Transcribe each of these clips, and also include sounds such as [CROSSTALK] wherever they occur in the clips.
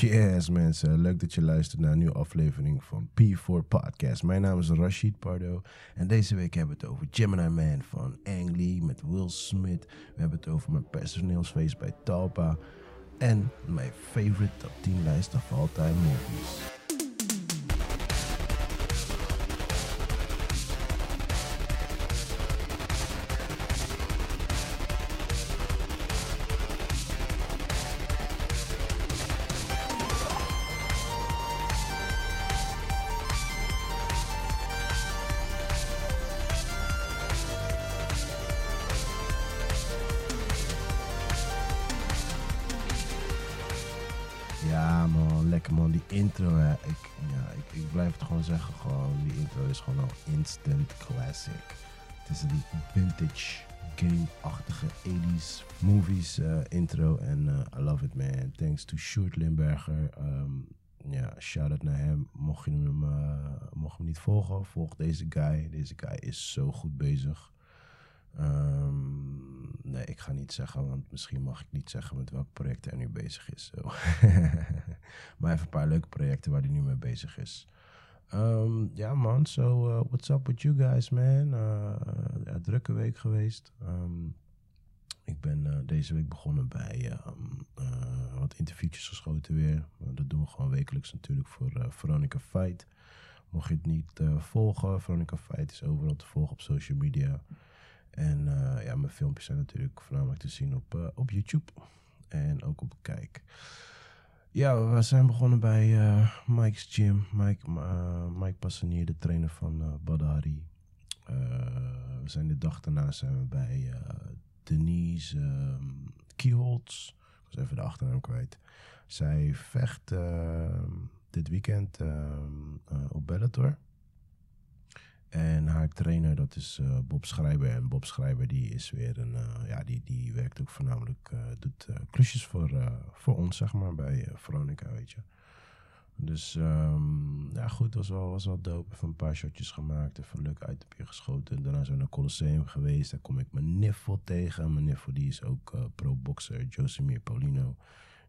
Yes mensen, leuk dat je luistert naar een nieuwe aflevering van P4 Podcast. Mijn naam is Rashid Pardo en deze week hebben we het over Gemini Man van Ang Lee met Will Smith. We hebben het over mijn personeelsfeest bij Talpa en mijn favorite top 10 lijst of all time movies. Vintage game-achtige 80s movies eh, intro en eh, I love it man. Thanks to Sjoerd Limberger. Ehm, ja, shout-out naar hem. Mocht je hem, eh, mocht hem niet volgen, volg deze guy. Deze guy is zo goed bezig. Ehm, nee, ik ga niet zeggen, want misschien mag ik niet zeggen met welk project hij nu bezig is. Zo. [LAUGHS] maar even een paar leuke projecten waar hij nu mee bezig is. Ehm, ja man, so uh, what's up with you guys man? Uh, ja, drukke week geweest. Ehm, ik ben uh, deze week begonnen bij uh, wat interviewtjes geschoten weer. dat doen we gewoon wekelijks natuurlijk voor Veronica Fight. Mocht je het niet volgen, Veronica Fight is overal te volgen op social media. En ja, mijn filmpjes zijn natuurlijk voornamelijk te zien op, op YouTube. En ook op Kijk. Ja, we zijn begonnen bij uh, Mike's Gym. Mike, Mike Passanier, de trainer van Badari. we zijn de dag daarna zijn we bij Denise um, Kieholtz. Ik was even de achternaam kwijt. Zij vecht dit weekend op Bellator. En haar trainer, dat is uh, Bob Schrijver. En Bob Schrijver die is weer een, uh, ja, die, die werkt ook voornamelijk, uh, doet klusjes voor, voor ons, zeg maar, bij Veronica, weet je. Dus um, ja, goed, was wel, was wel dope. Even een paar shotjes gemaakt, even leuk itemje geschoten. Daarna zijn we naar Colosseum geweest. Daar kom ik mijn niffel tegen. Mijn niffel die is ook pro-boxer, Josimir Paulino.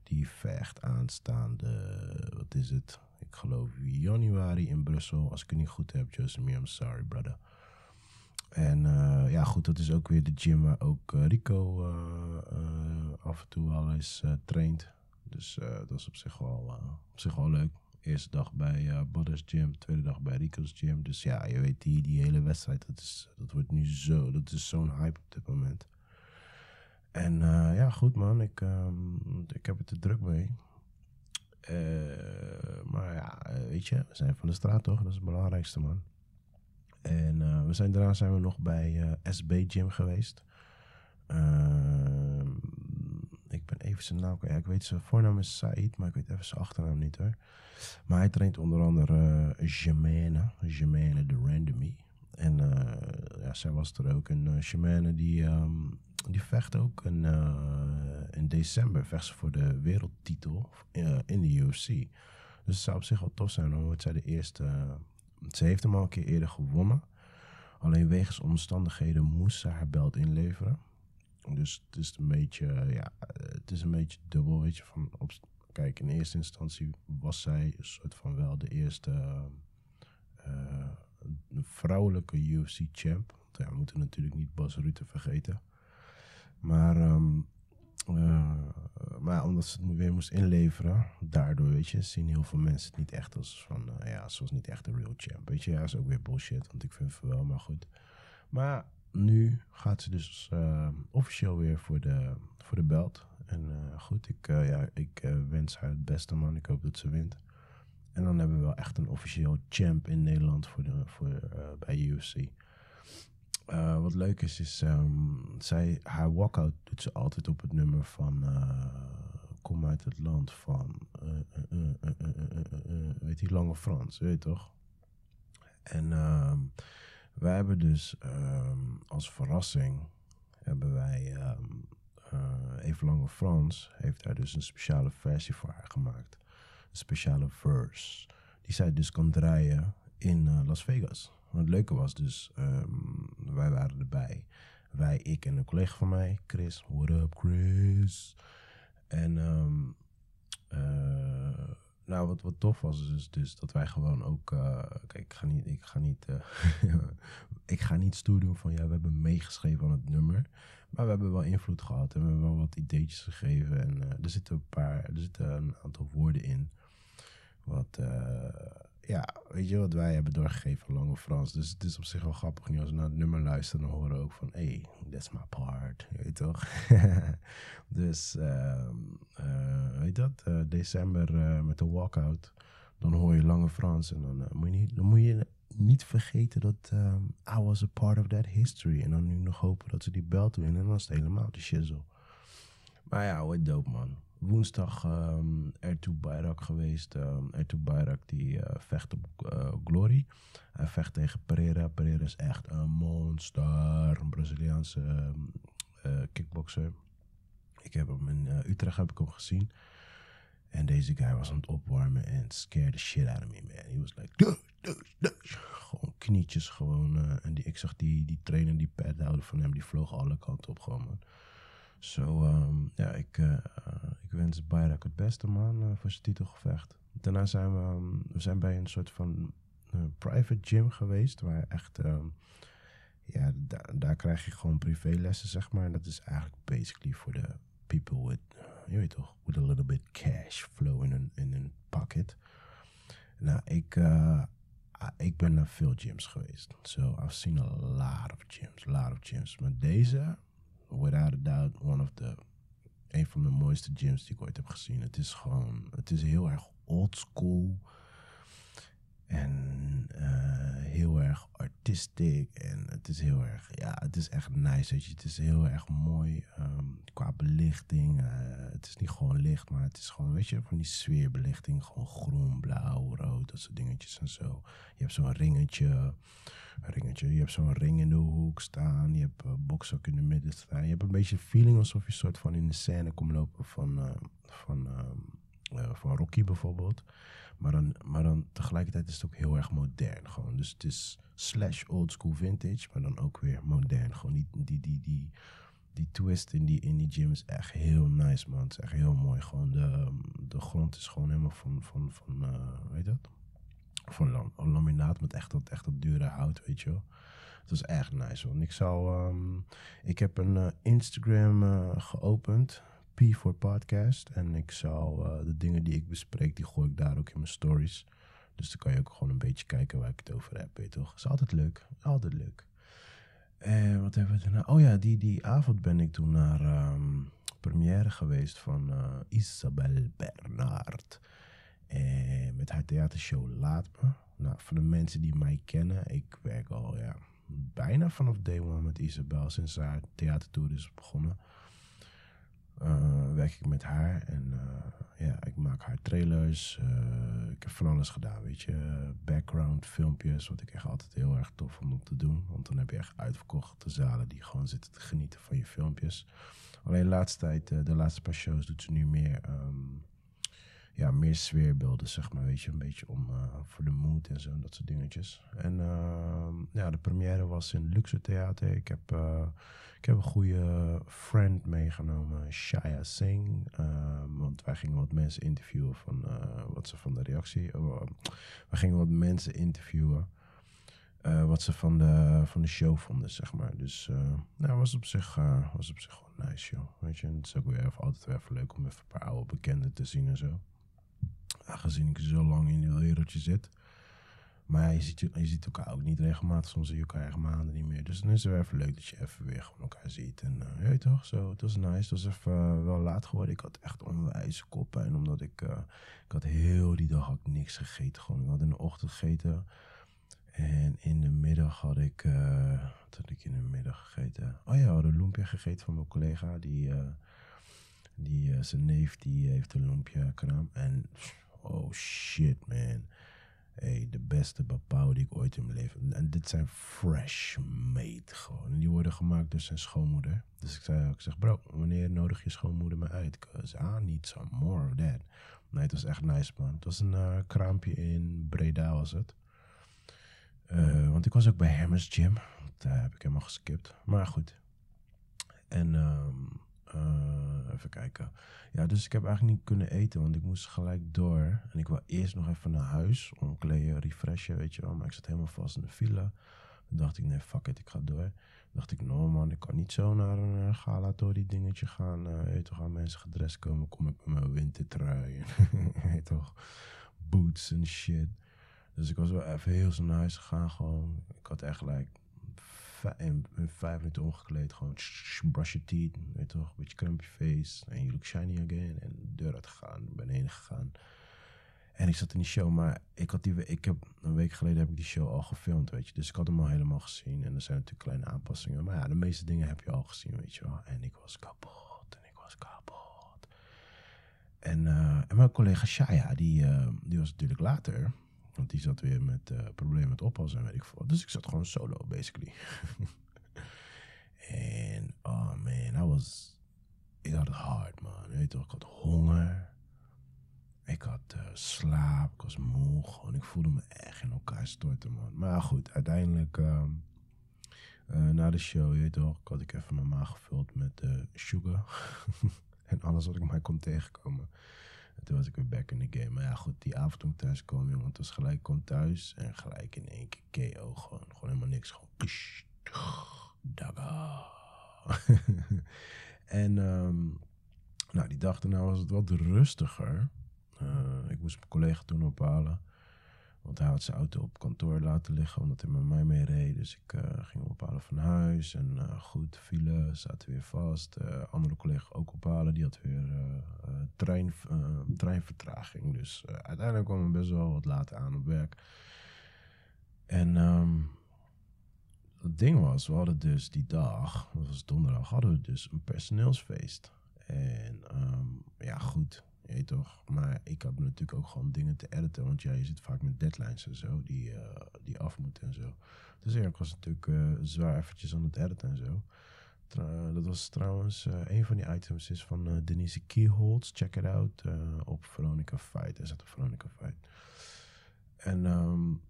Die vecht aanstaande, wat is het? Ik geloof januari in Brussel. Als ik het niet goed heb, Josemir, I'm sorry brother. En uh, ja, goed, dat is ook weer de gym waar ook uh, Rico uh, af en toe al eens traint. Dus dat is op zich wel, op zich wel leuk. Eerste dag bij uh, Bodders Gym, tweede dag bij Rico's Gym. Dus ja, je weet, die, die hele wedstrijd, dat, is, dat wordt nu zo, dat is zo'n hype op dit moment. En ja, goed man, ik, um, ik heb het er druk mee. Uh, maar ja, eh, weet je, we zijn van de straat toch? Dat is het belangrijkste, man. En uh, we zijn, daarna zijn we nog bij SB Gym geweest. Ehm, ik ben even zijn naam Ik weet zijn voornaam is Said, maar ik weet even zijn achternaam niet hoor. Maar hij traint onder andere Jemene, Jemene de Randomie. En ja, zij was er ook. En uh, Jemene die... Um, die vecht ook in, uh, in december vecht ze voor de wereldtitel uh, in de UFC. Dus het zou op zich wel tof zijn, omdat zij de eerste... Uh, ze heeft hem al een keer eerder gewonnen. Alleen wegens omstandigheden moest ze haar belt inleveren. Dus het is een beetje, ja, het is een beetje dubbel, weet je. Van op, kijk, in eerste instantie was zij een soort van wel de eerste vrouwelijke UFC-champ. Ja, we moeten natuurlijk niet Bas Rutte vergeten. Maar, um, uh, maar omdat ze het weer moest inleveren, daardoor, weet je, zien heel veel mensen het niet echt als van, uh, ja, zoals niet echt een real champ. Weet je, ja, is ook weer bullshit, want ik vind het wel, maar goed. Maar nu gaat ze dus uh, officieel weer voor de, voor de belt. En goed, ik, ja, ik wens haar het beste, man. Ik hoop dat ze wint. En dan hebben we wel echt een officieel champ in Nederland voor de, voor, bij UFC. Uh, wat leuk is, is um, zij, haar walkout doet ze altijd op het nummer van uh, Kom uit het land van, uh, weet die Lange Frans, weet je toch? En um, wij hebben dus um, als verrassing, hebben wij, Even Lange Frans heeft daar dus een speciale versie voor haar gemaakt. Een speciale verse, die zij dus kan draaien in Las Vegas. Het leuke was dus, um, wij waren erbij. Wij, ik en een collega van mij, Chris. What up, Chris? En um, uh, nou, wat, wat tof was, dus, dus dat wij gewoon ook. eh, kijk, ik ga niet. Ik ga niet, eh, [LAUGHS] ik ga niet stoer doen van ja, we hebben meegeschreven aan het nummer. Maar we hebben wel invloed gehad en we hebben wel wat ideetjes gegeven. En eh, er zitten een paar. Er zitten een aantal woorden in. Wat. Ja, weet je wat wij hebben doorgegeven Lange Frans. Dus het is op zich wel grappig nu als we naar het nummer luisteren. Dan horen we ook van, hey, that's my part. Je toch? [LAUGHS] dus, ehm, eh, weet dat? Eh, december eh, met de walkout. Dan hoor je Lange Frans. En dan, moet, je niet, dan moet je niet vergeten dat ehm, I was a part of that history. En dan nu nog hopen dat ze die belt winnen. En dan is het helemaal de shizzle. Maar ja, wat dope man. Woensdag um, Ertoe Bayrak geweest. Um, Ertoe Bayrak die eh, vecht op eh, Glory. Hij vecht tegen Pereira. Pereira is echt een monster. Een Braziliaanse ehm, eh, kickboxer. Ik heb hem in Utrecht heb ik hem gezien. En deze guy was aan het opwarmen en scared the shit out of me, man. He was like. Gewoon knietjes gewoon. en die, ik zag die, die trainer, die pad houden van hem, die vloog alle kanten op gewoon, man. Zo, ehm, ja, ik, eh, eh, ik wens Bayrak het beste, man, eh, voor zijn titelgevecht. Daarna zijn we, ehm, we zijn bij een soort van private gym geweest, waar echt, ehm, ja, da- daar krijg je gewoon privélessen, zeg maar. En dat is eigenlijk basically voor de people with, je weet toch, with a little bit cash flow in hun, in pocket. Nou, ik, ah, ik ben naar veel gyms geweest. So, I've seen a lot of gyms, a lot of gyms. Maar deze, without a doubt, one of the, een van de mooiste gyms die ik ooit heb gezien. Het is gewoon, het is heel erg old school. En eh, heel erg artistic. En het is heel erg, ja, het is echt nice. Weet je. Het is heel erg mooi ehm, qua belichting. eh, het is niet gewoon licht, maar het is gewoon, weet je, van die sfeerbelichting. Gewoon groen, blauw, rood, dat soort dingetjes en zo. Je hebt zo'n ringetje. Ringetje. Je hebt zo'n ring in de hoek staan. Je hebt een box ook in de midden staan. Je hebt een beetje feeling alsof je soort van in de scène komt lopen van, eh, van, ehm, eh, van Rocky bijvoorbeeld. Maar dan, maar dan tegelijkertijd is het ook heel erg modern gewoon. Dus het is slash old school vintage, maar dan ook weer modern. Gewoon die, die, die, die, die twist in die, in die gym is echt heel nice, man. Het is echt heel mooi. Gewoon de, de grond is gewoon helemaal van, van, van je dat? Van lam, laminaat met echt dat, echt dat dure hout, weet je wel. Het was echt nice, man. Ik zou... ehm, ik heb een eh, Instagram geopend. Voor podcast. En ik zal eh, de dingen die ik bespreek, die gooi ik daar ook in mijn stories. Dus dan kan je ook gewoon een beetje kijken waar ik het over heb, weet je toch? Is altijd leuk. Altijd leuk. En wat hebben we daarna? Oh ja, die, die avond ben ik toen naar ehm, première geweest van eh, Isabel Bernard. Met haar theatershow Laat Me. Nou, voor de mensen die mij kennen, ik werk al ja, bijna vanaf day one met Isabel sinds haar theatertour is begonnen. Eh, werk ik met haar en eh, ja, ik maak haar trailers. eh, ik heb van alles gedaan, weet je. Background filmpjes, wat ik echt altijd heel erg tof vond om te doen. Want dan heb je echt uitverkochte zalen die gewoon zitten te genieten van je filmpjes. Alleen de laatste tijd, de laatste paar shows doet ze nu meer, ehm, ja, meer sfeerbeelden, zeg maar. Weet je, een beetje om voor de mood en zo, dat soort dingetjes. En ehm, ja, de première was in Luxe Theater. Ik heb, ik heb een goede friend meegenomen, Shaya Singh. Ehm, want wij gingen wat mensen interviewen van eh, wat ze van de reactie. Uh, we gingen wat mensen interviewen. eh, wat ze van de, van de show vonden, zeg maar. Dus nou, was op zich, was op zich gewoon nice, joh. Weet je, en het is ook weer altijd weer even leuk om even een paar oude bekenden te zien en zo. Aangezien ik zo lang in die wereldje zit. Maar je ziet, je ziet elkaar ook niet regelmatig. Soms zie je elkaar echt maanden niet meer. Dus dan is het weer even leuk dat je even weer gewoon elkaar ziet. En uh, toch, zo, het was nice. Het was even uh, wel laat geworden. Ik had echt onwijs koppijn. Omdat ik, uh, ik had heel die dag had ik niks gegeten. Gewoon, ik had in de ochtend gegeten. En in de middag had ik, wat had ik in de middag gegeten? Oh ja, we hadden lumpia gegeten van mijn collega. Die, die zijn neef, die heeft een lumpia kraam. En shit man. Hey, de beste die ik ooit in mijn leven... En dit zijn fresh made gewoon. En die worden gemaakt door zijn schoonmoeder. Dus ik zei ik zeg, bro, wanneer nodig je schoonmoeder me uit? Cause I need some more of that. Nee, het was echt nice man. Het was een uh, kraampje in Breda was het. Uh, want ik was ook bij Hammers Gym. Daar heb ik helemaal geskipt. Maar goed. En um, Eh, even kijken. Ja, dus ik heb eigenlijk niet kunnen eten, want ik moest gelijk door. En ik wil eerst nog even naar huis, omkleden, refreshen, weet je wel. Maar ik zat helemaal vast in de file. Toen dacht ik, nee, fuck it, ik ga door. dacht ik, no man, ik kan niet zo naar een uh, galatori dingetje gaan. Uh, toch, aan mensen gedrest komen, kom ik met mijn wintertrui. [LAUGHS] weet toch, boots en shit. Dus ik was wel even heel snel naar huis gegaan, gewoon. Ik had echt gelijk in, vijf minuten omgekleed. Gewoon brush your teeth, weet toch, een beetje crumpy face. En you look shiny again. En de deur uitgegaan, beneden gegaan. En ik zat in die show, maar ik had die, ik heb, een week geleden heb ik die show al gefilmd, weet je. Dus ik had hem al helemaal gezien. En er zijn natuurlijk kleine aanpassingen. Maar ja, de meeste dingen heb je al gezien, weet je wel. En ik was kapot. En ik was kapot. En, uh, en mijn collega Shaya, die, uh, die was natuurlijk later. Want die zat weer met uh, problemen met oppassen en weet ik veel. Dus ik zat gewoon solo, basically. [LAUGHS] en, oh man, I was... Ik had het hard, man. Weet je toch, ik had honger. Ik had uh, slaap, ik was moe. Gewoon, ik voelde me echt in elkaar storten, man. Maar goed, uiteindelijk... Uh, uh, na de show, je weet toch, had ik even mijn maag gevuld met sugar. [LAUGHS] en alles wat ik maar kon tegenkomen. En toen was ik weer back in the game. Maar ja, goed, die avond toen ik thuis kwam, jongen. Het was gelijk, kom thuis en gelijk in één keer KO. Gewoon, gewoon helemaal niks. Gewoon, [LAUGHS] en um, nou, die dag daarna was het wat rustiger. Uh, ik moest mijn collega toen ophalen. Want hij had zijn auto op kantoor laten liggen omdat hij met mij mee reed. Dus ik uh, ging hem ophalen van huis. En uh, goed, file, zaten weer vast. Uh, andere collega ook ophalen, die had weer trein, treinvertraging. Dus uiteindelijk kwam hij best wel wat later aan op werk. En um, het ding was, we hadden dus die dag, dat was donderdag, hadden we dus een personeelsfeest. En um, ja, goed, je toch. Maar ik had natuurlijk ook gewoon dingen te editen. Want ja, je zit vaak met deadlines en zo. Die, uh, die af moeten en zo. Dus ja, ik was natuurlijk uh, zwaar eventjes aan het editen en zo. Dat was trouwens uh, een van die items is van Denise Keyholds. Check it out op Veronica Fight. Hij zat op Veronica Fight. En um,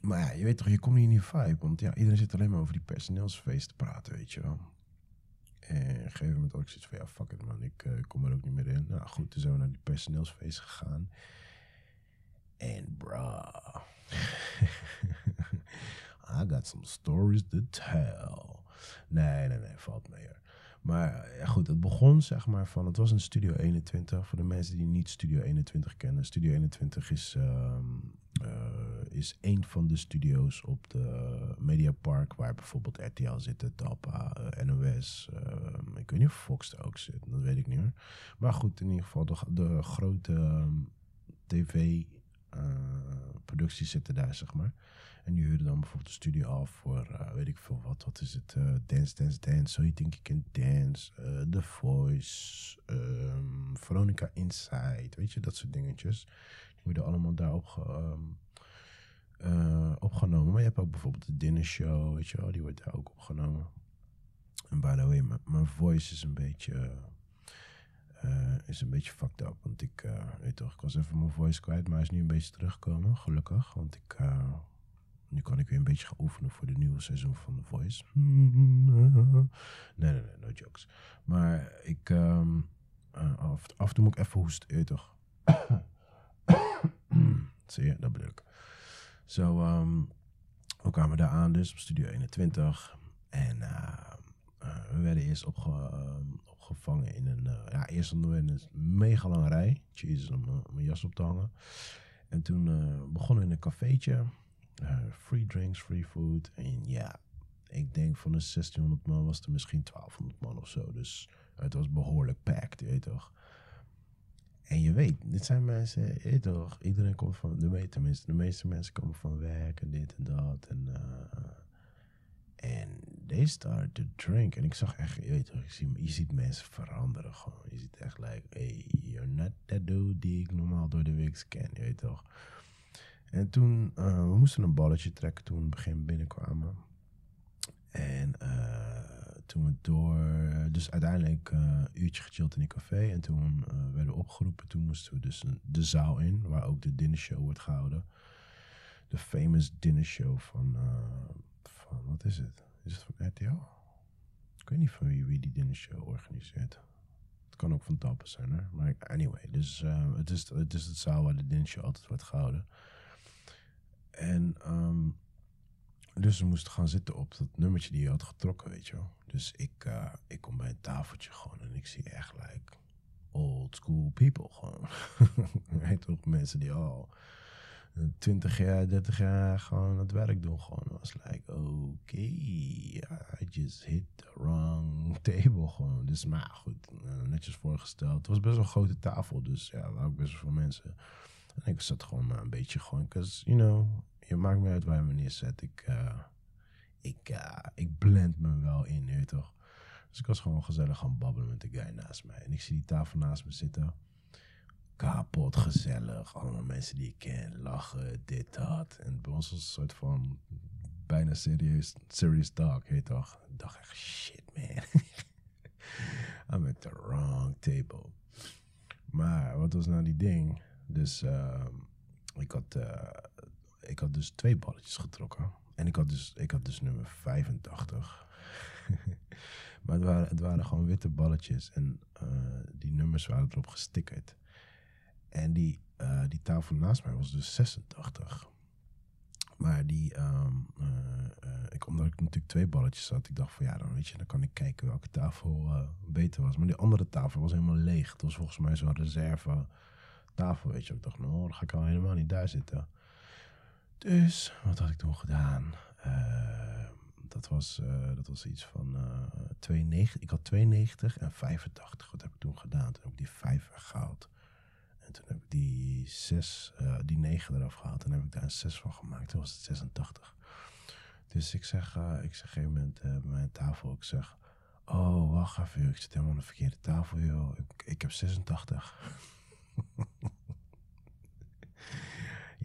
maar ja, je weet toch, je komt niet in vibe. Want ja, iedereen zit alleen maar over die personeelsfeest te praten, weet je wel. En op een gegeven moment ik zoiets van, ja, fuck it man, ik uh, kom er ook niet meer in. Nou goed, toen zijn we naar die personeelsfeest gegaan. En bro, [LAUGHS] I got some stories to tell. Nee, nee, nee, valt mee. Maar goed, het begon zeg maar van, het was een Studio 21. Voor de mensen die niet Studio 21 kennen. Studio 21 is, um, uh, is een van de studio's op de Mediapark, waar bijvoorbeeld RTL zit, Talpa, uh, NOS. Uh, ik weet niet of Fox er ook zit, dat weet ik niet meer. Maar goed, in ieder geval de, de grote um, tv-producties zitten daar, zeg maar. En die huurde dan bijvoorbeeld de studio af voor, uh, weet ik veel wat, wat is het? Uh, dance, Dance, Dance, So You Think You Can Dance, uh, The Voice, um, Veronica Inside, weet je, dat soort dingetjes. Die worden allemaal daarop um, opgenomen. Maar je hebt ook bijvoorbeeld de Dinner Show, weet je wel, die wordt daar ook opgenomen. En by the way, mijn voice is een beetje... Is een beetje fucked up. Want ik, weet toch, ik was even mijn voice kwijt, maar hij is nu een beetje teruggekomen, gelukkig. Want ik, nu kan ik weer een beetje gaan oefenen voor de nieuwe seizoen van The Voice. [LAUGHS] Nee, nee, nee, no jokes. Maar ik, um, af, af en toe moet ik even hoesten, toch. [COUGHS] Zie je, dat bedoel ik. Zo, um, we kwamen daar aan dus op Studio 21. En we werden eerst opge, opgevangen in een... ja, eerst in een mega lange rij. Jezus, om mijn jas op te hangen. En toen begonnen we in een cafeetje. Uh, free drinks, free food. En ja, ik denk van de 1600 man was er misschien 1200 man of zo. Dus het was behoorlijk packed, weet toch. En je weet, dit zijn mensen, je weet toch, iedereen komt van, de meeste, tenminste, de meeste mensen komen van werk en dit en dat. En, uh, en they started to drink. En ik zag echt, je weet toch, je ziet mensen veranderen gewoon. Je ziet echt, like, hey, you're not that dude die ik normaal door de week ken, je weet toch. En toen, uh, we moesten een balletje trekken toen we begin binnenkwamen. En uh, toen we door, dus uiteindelijk uh, een uurtje gechilled in een café. En toen werden we opgeroepen. Toen moesten we dus de zaal in, waar ook de dinnershow wordt gehouden. De famous dinnershow van, van, wat is het? Is het van RTL? Ik weet niet van wie, wie die dinnershow organiseert. Het kan ook van Tappen zijn, hè. Maar anyway, dus eh, het, is, het is het zaal waar de dinnershow altijd wordt gehouden. En ehm, dus we moesten gaan zitten op dat nummertje die je had getrokken, weet je wel. Dus ik, eh, ik kom bij een tafeltje gewoon en ik zie echt like old school people gewoon. [LAUGHS] weet toch, mensen die al 20 jaar, 30 jaar gewoon het werk doen gewoon. was like, oké, okay, I just hit the wrong table gewoon. Dus maar goed, eh, netjes voorgesteld. Het was best wel een grote tafel, dus ja, waren ook best wel veel mensen. En ik zat gewoon maar een beetje gewoon, cause, you know, je maakt me uit waar je me neerzet. Ik, uh, ik, uh, ik blend me wel in, weet toch. Dus ik was gewoon gezellig gaan babbelen met de guy naast mij. En ik zie die tafel naast me zitten. Kapot gezellig. Allemaal mensen die ik ken. Lachen, dit, dat. En bij ons was een soort van bijna serieus, serious talk, weet toch. Ik dacht echt, shit man. [LAUGHS] I'm at the wrong table. Maar wat was nou die ding? Dus uh, ik, had, uh, ik had dus twee balletjes getrokken. En ik had dus, ik had dus nummer 85. [LAUGHS] maar het waren, het waren gewoon witte balletjes. En uh, die nummers waren erop gestickerd. En die, uh, die tafel naast mij was dus 86. Maar die, uh, uh, ik, omdat ik natuurlijk twee balletjes had, ik dacht van ja, dan weet je, dan kan ik kijken welke tafel beter was. Maar die andere tafel was helemaal leeg. Het was volgens mij zo'n reserve tafel, weet je. Ik dacht, nou, dan ga ik al helemaal niet daar zitten. Dus, wat had ik toen gedaan? dat, was, dat was iets van 92. Ik had 92 en 85. Wat heb ik toen gedaan? Toen heb ik die 5 weggehaald. En toen heb ik die 6, uh, die 9 eraf gehaald. En heb ik daar een 6 van gemaakt. Toen was het 86. Dus ik zeg, ik zeg op een gegeven moment bij mijn tafel, ik zeg, oh, wacht even, ik zit helemaal aan de verkeerde tafel, joh. Ik, ik heb 86. [LAUGHS]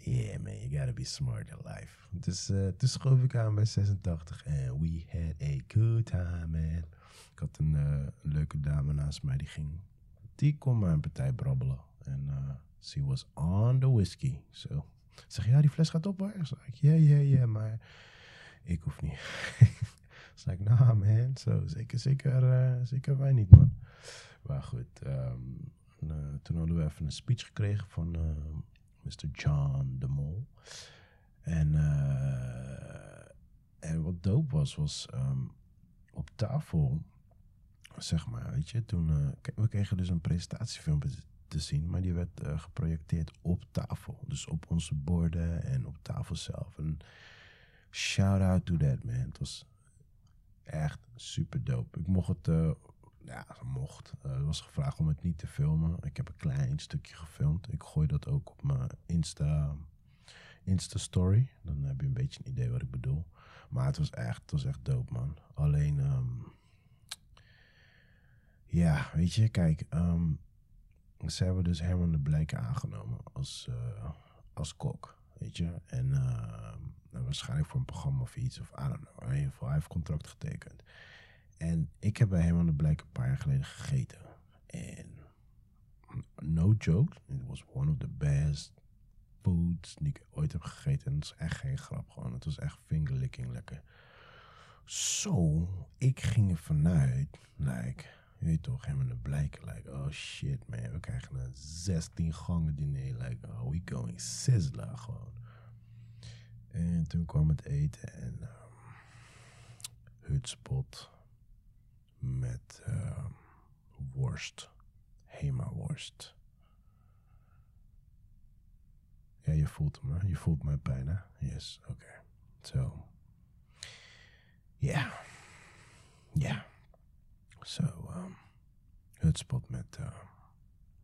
yeah, man, you gotta be smart in life. Dus uh, toen schoof ik aan bij 86 en we had a good time, man. Ik had een, een leuke dame naast mij, die ging, die kon maar een partij brabbelen. En uh, she was on the whiskey. So, zeg, ja, die fles gaat op hoor. Ik, ja, ja, ja, maar ik hoef niet. [LAUGHS] ik, nah man, zo, zeker, zeker, zeker wij niet man. Maar goed, uh, toen hadden we even een speech gekregen van uh, Mr. John de Mol. En, uh, en wat dope was, was um, op tafel, zeg maar, weet je, toen, uh, we kregen dus een presentatiefilmpje te zien, maar die werd uh, geprojecteerd op tafel. Dus op onze borden en op tafel zelf. En shout out to that man. Het was echt super dope. Ik mocht het, ja, mocht. Uh, er was gevraagd om het niet te filmen. Ik heb een klein stukje gefilmd. Ik gooi dat ook op mijn Insta, Insta story. Dan heb je een beetje een idee wat ik bedoel. Maar het was echt, het was echt dope man. Alleen, um, ja, weet je, kijk. Um, ze hebben dus Herman de Blijken aangenomen als, uh, als kok, weet je. En uh, waarschijnlijk voor een programma of iets, of I don't know. In ieder geval, hij heeft contract getekend. En ik heb bij Herman de Blijken een paar jaar geleden gegeten. En no joke, it was one of the best foods die ik ooit heb gegeten. En het is echt geen grap gewoon. Het was echt fingerlicking lekker. Zo, so, ik ging er vanuit, like je weet toch, helemaal een blijken. Like, oh shit man, we krijgen een 16 gangen diner. Like, oh, we going sizzler gewoon. En toen kwam het eten en um, hutspot met uh, worst. Hema worst. Ja, je voelt me. Je voelt pijn, hè? Yes, oké. Okay. So, yeah. Yeah. So, um, hutspot met uh,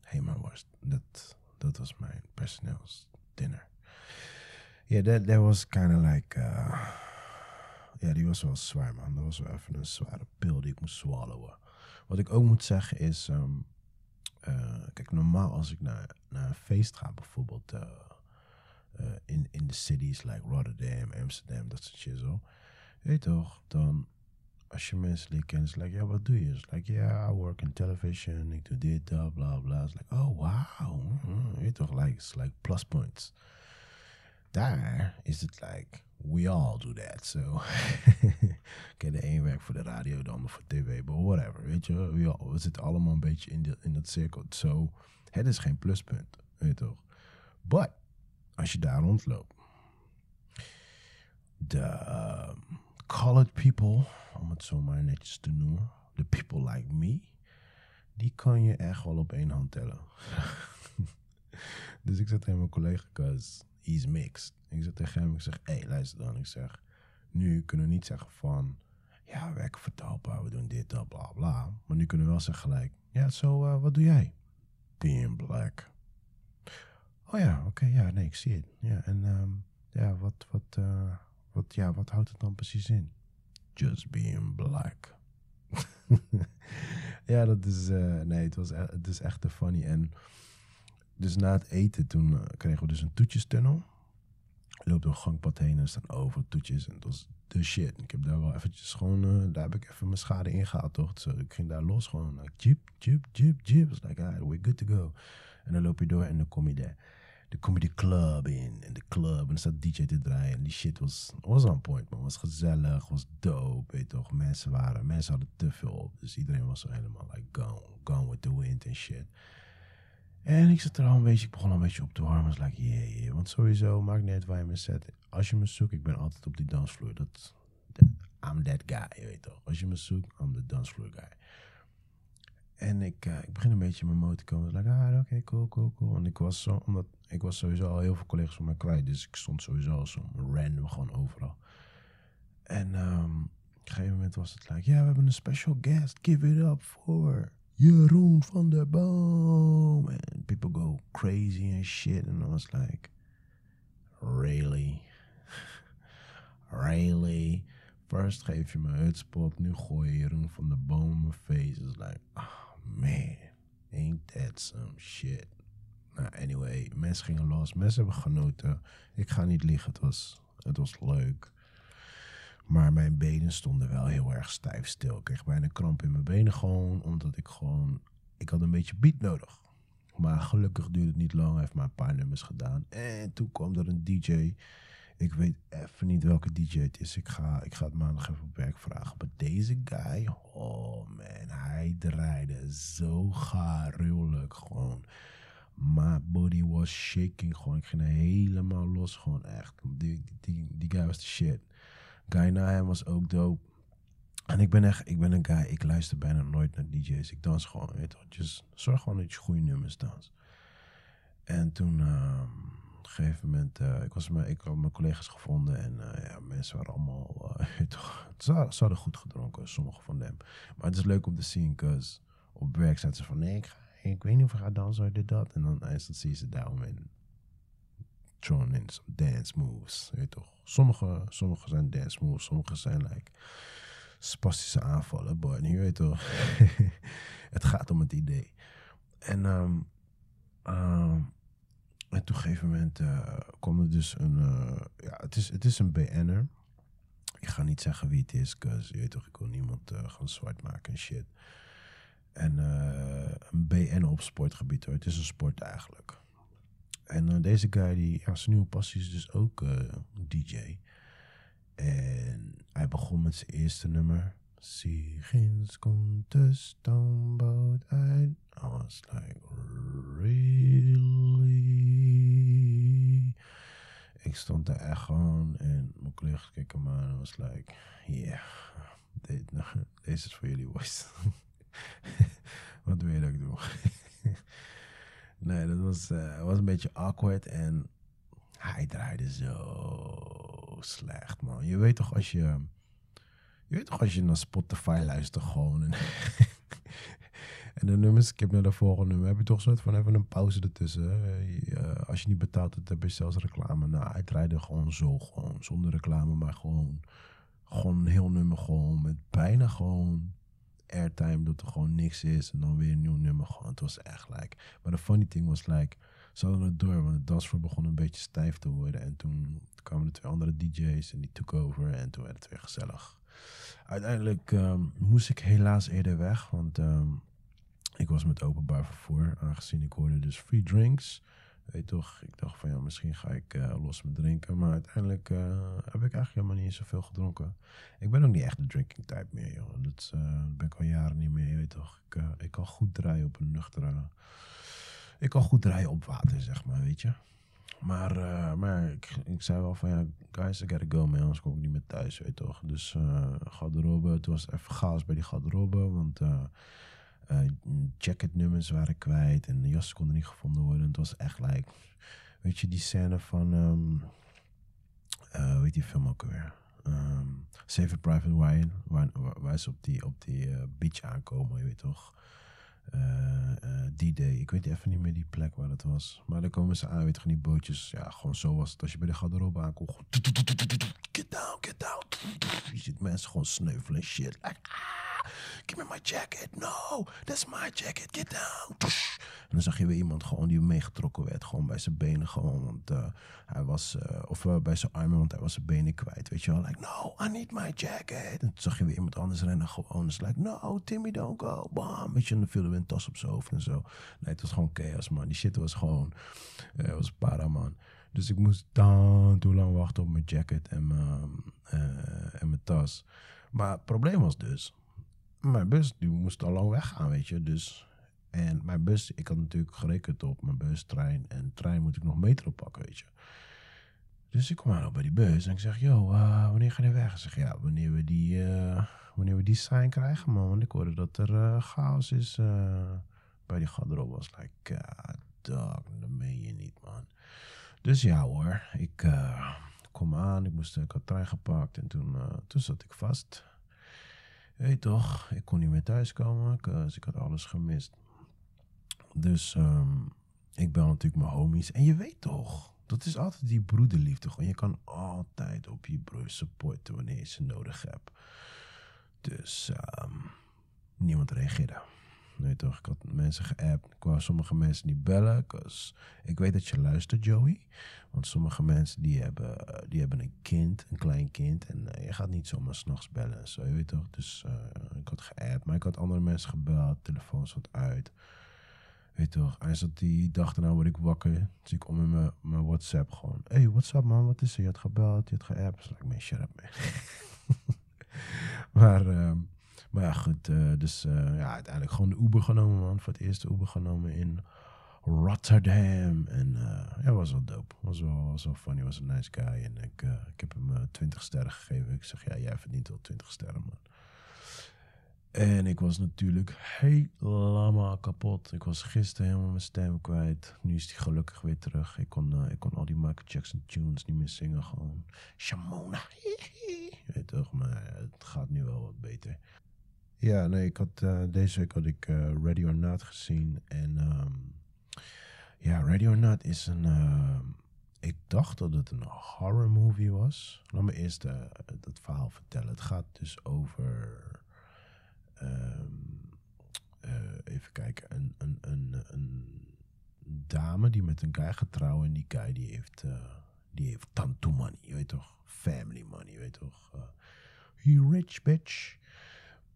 Hema-worst. Dat, dat was mijn personeelsdinner. Yeah, that, that was kind of like... Uh, ja, die was wel zwaar, man. Dat was wel even een zware pil die ik moest swallowen. Wat ik ook moet zeggen is... Um, uh, kijk, normaal als ik naar, naar een feest ga, bijvoorbeeld... Uh, uh, in, in de cities like Rotterdam, Amsterdam, dat soort shit zo. Weet toch, dan als je mensen leert kennen, is like, ja, wat doe je? Is like, ja, yeah, I work in television, ik doe dit, dat, bla, bla. Is like, oh, wow. Mm, weet toch, like, like plus points. Daar is het like, we all do that. So, [LAUGHS] oké, de een werkt voor de radio, de ander voor tv, but whatever. Weet je, we, all, we zitten allemaal een beetje in, de, in dat cirkel. So, het is geen pluspunt, weet je toch? But, als je daar rondloopt, de uh, colored people, om het zo maar netjes te noemen, the people like me, die kan je echt wel op één hand tellen. [LAUGHS] dus ik zeg tegen mijn collega, cause he's mixed. Ik zeg tegen hem, ik zeg, hé, hey, luister dan. Ik zeg, nu kunnen we niet zeggen van, ja, we werken voor Talpa, we doen dit, dat, bla, bla. Maar nu kunnen we wel zeggen gelijk, ja, zo, uh, wat doe jij? Being black. Oh ja, oké, ja, nee, ik zie het. Ja, en um, ja, wat, wat, uh, wat, ja, wat houdt het dan precies in? Just being black. [LAUGHS] ja, dat is, uh, nee, het, was, het is echt te funny. En dus na het eten, toen kregen we dus een toetjestunnel. Loop door gangpad heen en staan over toetjes. En dat was de shit. Ik heb daar wel eventjes gewoon, uh, daar heb ik even mijn schade ingehaald, toch? So, ik ging daar los gewoon, like, jeep, jeep, jeep, jeep. was like, ah, we're good to go. En dan loop je door en dan kom je daar. Dan kom je de club in. En de club. En dan staat DJ te draaien. En die shit was, was on point, man. Was gezellig, was dope, weet toch. Mensen waren, mensen hadden te veel op. Dus iedereen was zo helemaal like, gone, gone with the wind en shit. En ik zat er al een beetje, ik begon een beetje op te warmen. was like, yeah, yeah. Want sowieso, maakt niet waar je me zet. Als je me zoekt, ik ben altijd op die dansvloer. Dat, that, I'm that guy, je weet toch. Als je me zoekt, I'm the dansvloer guy. En ik, uh, ik begin een beetje in mijn motor te komen. Ik like, ah, oké, cool, cool, cool. Want ik was, zo, omdat, ik was sowieso al heel veel collega's van mij kwijt. Dus ik stond sowieso al zo random gewoon overal. En um, op een gegeven moment was het like, ja, we hebben een special guest. Give it up for Jeroen van der Boom. And people go crazy and shit. And I was like, really? [LAUGHS] really? First geef je me hutspot, nu gooi je Jeroen van der Boom in mijn face. It's like, oh man, ain't that some shit. Nou, anyway, mensen gingen los. Mensen hebben genoten. Ik ga niet liegen, het was, het was leuk. Maar mijn benen stonden wel heel erg stijf stil. Ik kreeg bijna kramp in mijn benen gewoon, omdat ik gewoon... Ik had een beetje beat nodig. Maar gelukkig duurde het niet lang. Hij heeft maar een paar nummers gedaan. En toen kwam er een DJ. Ik weet even niet welke DJ het is. Ik ga, ik ga het maandag even op werk vragen. Maar deze guy, oh man, hij draaide zo gruwelijk gewoon. My body was shaking gewoon. Ik ging helemaal los gewoon echt. Die, die, die guy was de shit. Guy na hem was ook dope. En ik ben echt, ik ben een guy, ik luister bijna nooit naar DJ's. Ik dans gewoon, weet just zorg gewoon dat je goede nummers dans. En toen, uh, op een gegeven moment, uh, ik, was me, ik had mijn collega's gevonden en uh, ja, mensen waren allemaal, [LAUGHS] toch, ze, hadden goed gedronken, sommige van them. Maar het is leuk om te zien, cause op werk zetten ze van, nee, ik, ik weet niet of ik ga dansen, dit, dat. En dan eindstand zie je ze down en thrown in some dance moves, weet je toch. Sommige, sommige zijn dance moves, sommige zijn like spastische aanvallen. En je weet toch, [LAUGHS] het gaat om het idee. En, um, um, en toen op een gegeven moment uh, er dus een, uh, ja, het is, het is een BN'er. Ik ga niet zeggen wie het is, cause je weet toch, ik wil niemand uh, gaan zwart maken en shit. En een BN op sportgebied hoor, het is een sport eigenlijk. En uh, deze guy, die, ja, zijn nieuwe passie is dus ook uh, DJ. En hij begon met zijn eerste nummer. Siegins komt de stoomboot uit. I was like, really? Ik stond daar echt gewoon en mijn collega's keken me aan en was like, yeah, [LAUGHS] deze, is voor jullie boys. [LAUGHS] Wat wil je dat ik doe? [LAUGHS] Nee, dat was, uh, was een beetje awkward en hij draaide zo slecht, man. Je weet toch als je, je weet toch als je naar Spotify luistert gewoon en, [LAUGHS] en de nummers, heb naar de volgende nummer, heb je toch soort van even een pauze ertussen. Uh, als je niet betaalt, dan heb je zelfs reclame. Nou, hij draaide gewoon zo, gewoon zonder reclame, maar gewoon, gewoon een heel nummer gewoon met bijna gewoon airtime dat er gewoon niks is. En dan weer een nieuw nummer. Gewoon, het was echt like. Maar de funny thing was like. Ze hadden het door, want het dansvloer begon een beetje stijf te worden. En toen kwamen er twee andere DJ's en die took over. En toen werd het weer gezellig. Uiteindelijk um, moest ik helaas eerder weg, want um, ik was met openbaar vervoer. Aangezien ik hoorde dus free drinks. Weet toch, ik dacht van ja, misschien ga ik eh, los met drinken. Maar uiteindelijk eh, heb ik eigenlijk helemaal niet zoveel gedronken. Ik ben ook niet echt de drinking type meer, joh. Dat eh, ben ik al jaren niet meer, weet toch. Ik, ik kan goed draaien op een nuchtere... Ik kan goed draaien op water, zeg maar, weet je. Maar, maar ik, ik zei wel van ja, guys, I gotta go man, anders kom ik niet meer thuis, weet toch. Dus eh garderobe, toen was even chaos bij die garderobe, want jacketnummers waren kwijt en de jassen konden niet gevonden worden. Het was echt like, weet je die scène van, ehm eh, hoe heet die film ook alweer? Ehm Saving Private Ryan, waar, ze op die, op die eh, beach aankomen, je weet toch. Eh, eh, die day. Ik weet even niet meer die plek waar het was. Maar dan komen ze aan, weet je, die bootjes. Ja, gewoon zo was het. Als je bij de garderobe aankomt. Get down, get down. Je ziet mensen gewoon sneuvelen en shit. Ah, give me my jacket. No, that's my jacket. Get down. En dan zag je weer iemand gewoon die meegetrokken werd. Gewoon bij zijn benen gewoon. Want eh, hij was... eh, of eh, bij zijn armen, want hij was zijn benen kwijt. Weet je wel. Like, no, I need my jacket. En toen zag je weer iemand anders rennen gewoon. Dus like, no, Timmy, don't go. Bam. Weet je, en dan viel er een tas op zijn hoofd en zo. Nee, het was gewoon chaos, man. Die shit was gewoon... eh was para, man. Dus ik moest dan toe lang wachten op mijn jacket en mijn, en mijn tas. Maar het probleem was dus... Mijn bus die moest al lang weggaan, weet je. Dus... En mijn bus, ik had natuurlijk gerekend op mijn bus, trein. En trein moet ik nog metro pakken, weet je. Dus ik kom aan bij die bus en ik zeg, yo, eh, wanneer ga je weg? Ze zeg, ja, wanneer we die, eh, wanneer we die sign krijgen, man. Want ik hoorde dat er eh, chaos is bij die garderobe. was like, god, dog, dat meen je niet, man. Dus ja hoor, ik kom aan, ik, moest, ik had trein gepakt en toen, toen zat ik vast. Weet je toch, ik kon niet meer thuiskomen, dus ik had alles gemist. Dus ehm, ik bel natuurlijk mijn homies. En je weet toch, dat is altijd die broederliefde. Gewoon. Je kan altijd op je broer supporten wanneer je ze nodig hebt. Dus ehm, niemand reageerde. Nee toch, ik had mensen geappt. Ik sommige mensen niet bellen. Ik weet dat je luistert, Joey. Want sommige mensen die hebben, eh, die hebben een kind, een klein kind. En eh, je gaat niet zomaar s'nachts bellen en zo, je weet toch. Dus eh, ik had geappt. Maar ik had andere mensen gebeld. Telefoon zat uit. Weet toch, hij zat die dag daarna word ik wakker. Dus ik kom in mijn, mijn WhatsApp gewoon. Hey, what's up man, wat is er? Je had gebeld, je had geappt. Dus ik, man, shut up man. [LAUGHS] maar, ehm, maar ja, goed. eh, dus eh, ja, uiteindelijk gewoon de Uber genomen man. Voor het eerst de Uber genomen in Rotterdam. En eh, ja, was wel dope. Was wel, was wel funny, was een nice guy. En ik, ik heb hem eh, 20 sterren gegeven. Ik zeg, ja, jij verdient wel 20 sterren man. En ik was natuurlijk helemaal kapot. Ik was gisteren helemaal mijn stem kwijt. Nu is die gelukkig weer terug. Ik kon, ik kon al die Michael Jackson tunes niet meer zingen. Gewoon Shamona. [LAUGHS] Je weet toch, maar het gaat nu wel wat beter. Ja, nee, ik had, eh, deze week had ik eh, Ready or Not gezien. En ehm, ja, Ready or Not is een... ehm, ik dacht dat het een horror movie was. Laat me eerst eh, dat verhaal vertellen. Het gaat dus over... ehm, eh, even kijken. Een, een, een, een dame die met een guy gaat trouwen. En die guy die heeft, eh die heeft tanto money. Je weet toch? Family money, je weet toch? eh he rich bitch.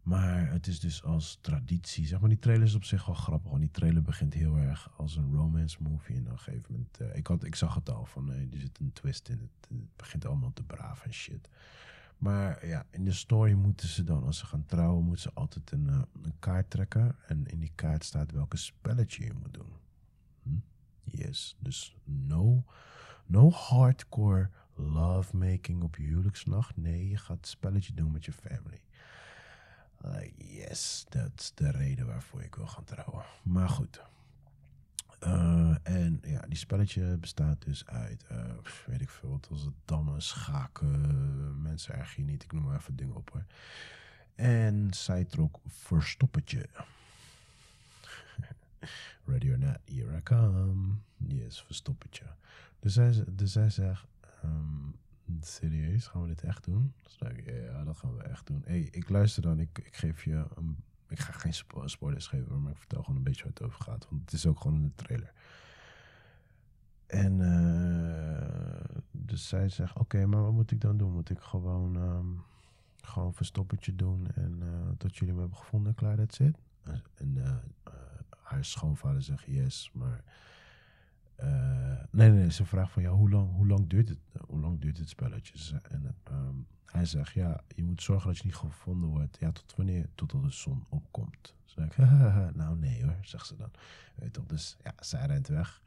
Maar het is dus als traditie. Zeg maar, die trailer is op zich wel grappig. Want die trailer begint heel erg als een romance movie. En op een gegeven moment... eh, ik, had, ik zag het al van... eh, er zit een twist in. Het, het begint allemaal te braaf en shit. Maar ja, in de story moeten ze dan... Als ze gaan trouwen, moeten ze altijd een, eh, een kaart trekken. En in die kaart staat welke spelletje je moet doen. Hm? Yes. Dus no, no hardcore lovemaking op je huwelijksnacht. Nee, je gaat het spelletje doen met je family. Like, yes, dat is de reden waarvoor ik wil gaan trouwen. Maar goed. Eh, en ja, die spelletje bestaat dus uit, eh, weet ik veel, wat was het, dammen, schaken, mensen erg je niet, ik noem maar even dingen op hoor. En zij trok verstoppertje. [LAUGHS] Ready or not, here I come. Yes, verstoppertje. Dus zij, dus zij zegt, ehm, serieus, gaan we dit echt doen? Dus ik, ja, dat gaan we echt doen. hey, ik luister dan, ik, ik geef je een, ik ga geen spo spoilers geven, maar ik vertel gewoon een beetje waar het over gaat. Want het is ook gewoon de trailer. En uh, dus zij zegt, oké, maar wat moet ik dan doen? Moet ik gewoon, um, gewoon verstoppertje doen en uh, tot jullie me hebben gevonden, klaar, that's it? En uh, haar schoonvader zegt yes, maar eh, nee, nee, ze vraagt van ja, hoe lang, hoe lang duurt het? Hoe lang duurt het spelletje? En ehm, hij zegt ja, je moet zorgen dat je niet gevonden wordt. Ja, tot wanneer? Totdat de zon opkomt. Zeg ik, [LAUGHS] nou nee hoor, zegt ze dan. Weet toch, dus ja, zij rent weg.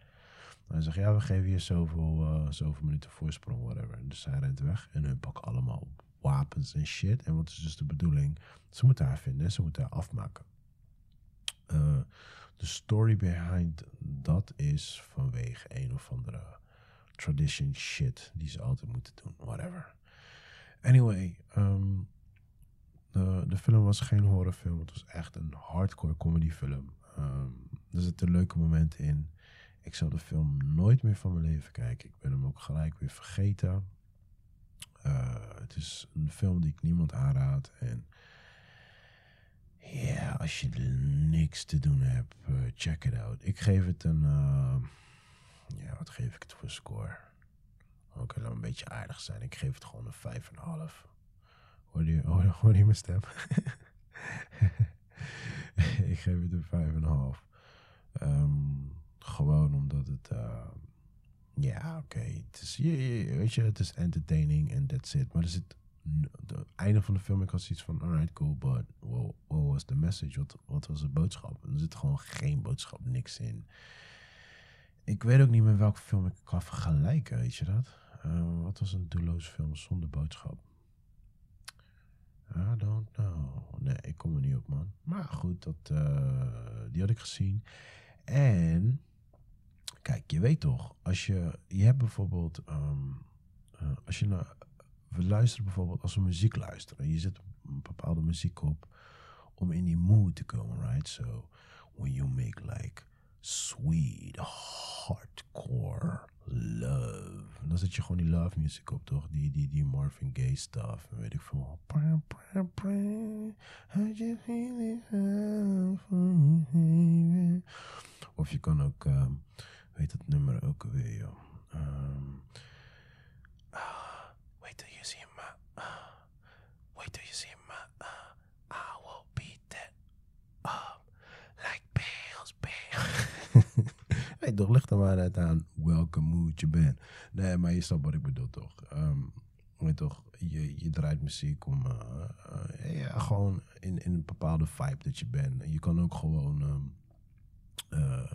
Hij zegt ja, we geven je zoveel, uh, zoveel minuten voorsprong, whatever. Dus zij rent weg en hun pakken allemaal wapens en shit. En wat is dus de bedoeling? Ze moeten haar vinden, ze moeten haar afmaken. Uh, de story behind dat is vanwege een of andere tradition shit die ze altijd moeten doen. Whatever. Anyway, um, de, de film was geen horrorfilm. Het was echt een hardcore comedyfilm. Um, er zitten leuke momenten in. Ik zal de film nooit meer van mijn leven kijken. Ik ben hem ook gelijk weer vergeten. Uh, het is een film die ik niemand aanraad. En ja, als je niks te doen hebt, uh, check it out. Ik geef het een. Uh, ja, wat geef ik het voor score? Oké, laat een beetje aardig zijn. Ik geef het gewoon een 5,5. Hoor je, hoor, hoor je mijn stem? [LAUGHS] ik geef het een 5,5. Um, gewoon omdat het. Uh, ja, oké. Het is, weet je, het is entertaining en that's it. Maar er zit het einde van de film, ik had zoiets van, alright, cool, but what, what was the message? Wat, wat was de boodschap? Er zit gewoon geen boodschap, niks in. Ik weet ook niet meer welke film ik kan vergelijken, weet je dat? Uh, wat was een doelloze film zonder boodschap? I don't know. Nee, ik kom er niet op, man. Maar goed, dat, uh, die had ik gezien. En, kijk, je weet toch, als je, je hebt bijvoorbeeld, um, uh, als je naar we luisteren bijvoorbeeld als we muziek luisteren. Je zet een bepaalde muziek op om in die mood te komen, right? So when you make like sweet, hardcore love. Dan zet je gewoon die love music op, toch? Die, die, die Marvin Gaye stuff. En weet ik veel. Of je kan ook, weet het nummer ook weer, joh. Um, Wait till you see my. Uh, [SIGHS] wait till you see my. Uh, I will beat that up like bills, bills. [LAUGHS] hey, toch, ligt er maar net aan welke mood je bent. Nee, maar je snapt wat ik bedoel, toch? Weet toch, je, je draait muziek om uh, uh, ja, gewoon in, in een bepaalde vibe dat je bent. En je kan ook gewoon um, uh,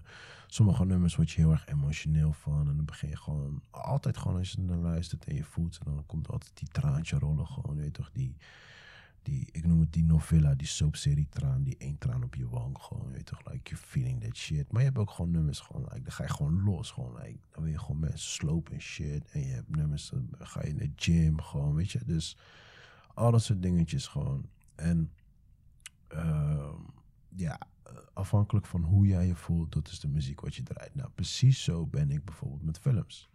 sommige nummers word je heel erg emotioneel van. En dan begin je gewoon, altijd gewoon als je naar luistert en je voelt. En dan komt altijd die traantje rollen gewoon, weet toch, die, die, ik noem het die novella, die soapserie traan, die één traan op je wang gewoon, weet toch, like you're feeling that shit. Maar je hebt ook gewoon nummers gewoon, like, dan ga je gewoon los gewoon, like, dan wil je gewoon mensen slopen en shit. En je hebt nummers, dan ga je in de gym gewoon, weet je. Dus al dat soort dingetjes gewoon. En uh, ja, afhankelijk van hoe jij je voelt, dat is de muziek wat je draait. Nou, precies zo ben ik bijvoorbeeld met films.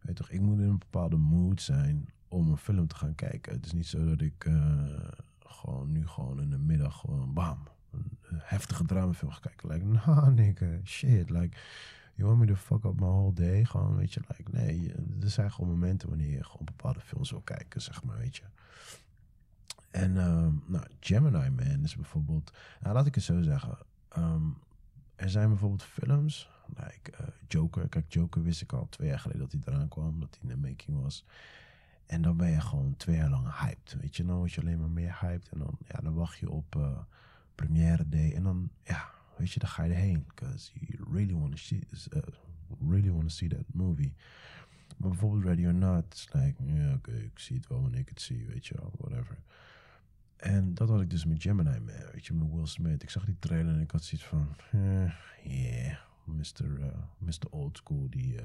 Weet toch, ik moet in een bepaalde mood zijn om een film te gaan kijken. Het is niet zo dat ik uh, gewoon nu gewoon in de middag gewoon bam, een heftige dramafilm ga kijken. Like, nah nigga, shit, like, you want me to fuck up my whole day? Gewoon, weet je, like, nee, er zijn gewoon momenten wanneer je gewoon bepaalde films wil kijken, zeg maar, weet je. En um, nou, Gemini Man is bijvoorbeeld, nou, laat ik het zo zeggen. Um, er zijn bijvoorbeeld films, like uh, Joker. Kijk, Joker wist ik al twee jaar geleden dat hij eraan kwam, dat hij in de making was. En dan ben je gewoon twee jaar lang hyped. Weet je, dan word je alleen maar meer hyped. En dan, ja, dan wacht je op uh, première day. En dan, ja, weet je, dan ga je erheen. Because you really want to see, uh, really want to see that movie. Maar bijvoorbeeld Ready or Not, like, ja, oké, okay, ik zie het wel wanneer ik het zie, weet je wel, whatever. En dat had ik dus met Gemini Man, weet je, met Will Smith. Ik zag die trailer en ik had zoiets van, eh, yeah, Mr. Uh, Mr. Old School, die uh,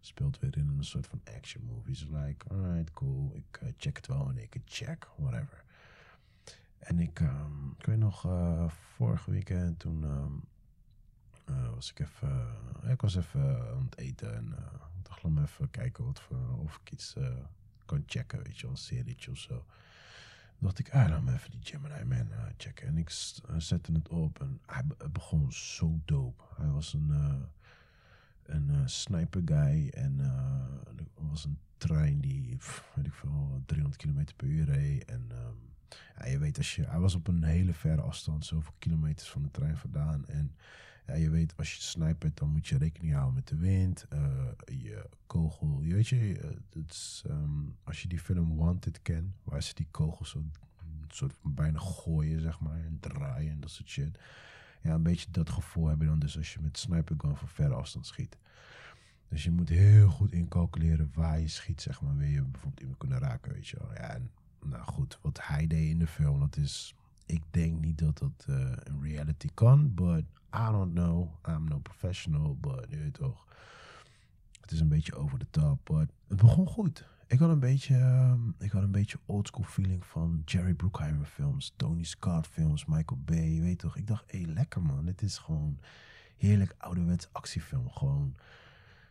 speelt weer in een soort van action movies. Like, alright, cool, ik uh, check het wel wanneer ik check, whatever. En ik, um, ik weet nog, vorige weekend toen um, was ik even, ik was even aan het eten en ik dacht, laat even kijken wat voor, of ik iets kan checken, weet je een serietje of zo dacht ik, ah, laat me even die Gemini Man uh, checken. En ik uh, zette het op en hij begon zo dope. Hij was een, uh, een sniper guy en er was een trein die, weet ik veel, 300 km per uur reed. En um, ja, je weet, als je, hij was op een hele verre afstand, zoveel kilometers van de trein vandaan. En Ja, je weet, als je snipert, dan moet je rekening houden met de wind. eh, je kogel, je weet je, eh, is, ehm, als je die film Wanted kent, waar ze die kogels zo soort bijna gooien, zeg maar, en draaien en dat soort shit. Ja, een beetje dat gevoel heb je dan dus als je met sniper gun van verre afstand schiet. Dus je moet heel goed incalculeren waar je schiet, zeg maar. Wil je bijvoorbeeld iemand kunnen raken, weet je wel. Ja, en, nou goed, wat hij deed in de film, dat is... Ik denk niet dat dat eh, in reality kan, but I don't know. I'm no professional, but je toch. Het is een beetje over de top, but het begon goed. Ik had een beetje, ehm, ik had een beetje oldschool feeling van Jerry Bruckheimer films, Tony Scott films, Michael Bay, je weet toch. Ik dacht, hé, hey, lekker man. Dit is gewoon heerlijk ouderwets actiefilm. Gewoon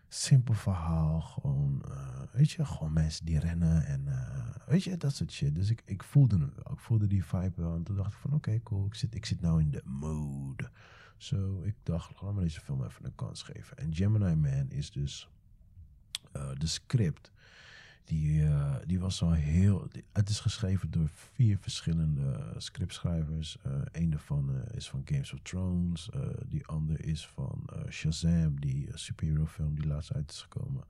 simpel verhaal. Gewoon, eh, weet je, gewoon mensen die rennen en eh, weet je, dat soort shit. Dus ik, ik voelde het wel. Ik voelde die vibe wel. En toen dacht ik van, oké, cool. Ik zit, ik zit nou in de mood. Zo, ik dacht, laat me deze film even een kans geven. En Gemini Man is dus eh, de script. Die, eh, die was al heel. het is geschreven door vier verschillende scriptschrijvers. Eh een daarvan eh, is van Games of Thrones. die ander is van Shazam, die uh, superhero film die laatst uit is gekomen.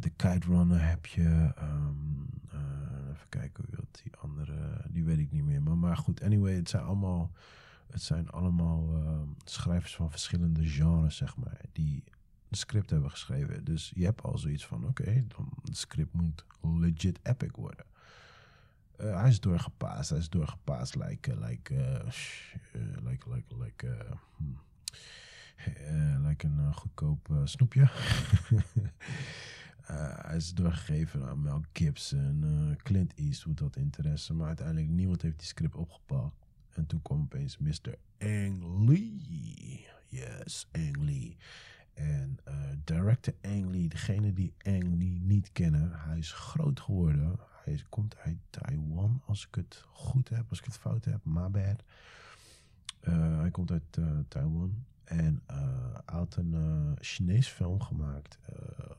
The Kite Runner heb je. ehm, eh, even kijken hoe die andere. Die weet ik niet meer. Maar, maar goed, anyway, het zijn allemaal. Het zijn allemaal ehm, schrijvers van verschillende genres, zeg maar. Die script hebben geschreven. Dus je hebt al zoiets van, oké, dan het script moet legit epic worden. Eh, hij is doorgepaast, hij is doorgepaast like, eh, like, eh, sh- eh, like, like, like, hmm. Like een goedkoop snoepje. [LAUGHS] Hij is doorgegeven aan Mel Gibson, Clint Eastwood had interesse, maar uiteindelijk niemand heeft die script opgepakt. En toen kwam opeens Mr. Ang Lee. Yes, Ang Lee. En eh, director Ang Lee, degene die Ang Lee niet kennen, hij is groot geworden. Hij komt uit Taiwan, als ik het goed heb, als ik het fout heb, my bad. Eh, hij komt uit eh, Taiwan en hij had een Chinees film gemaakt,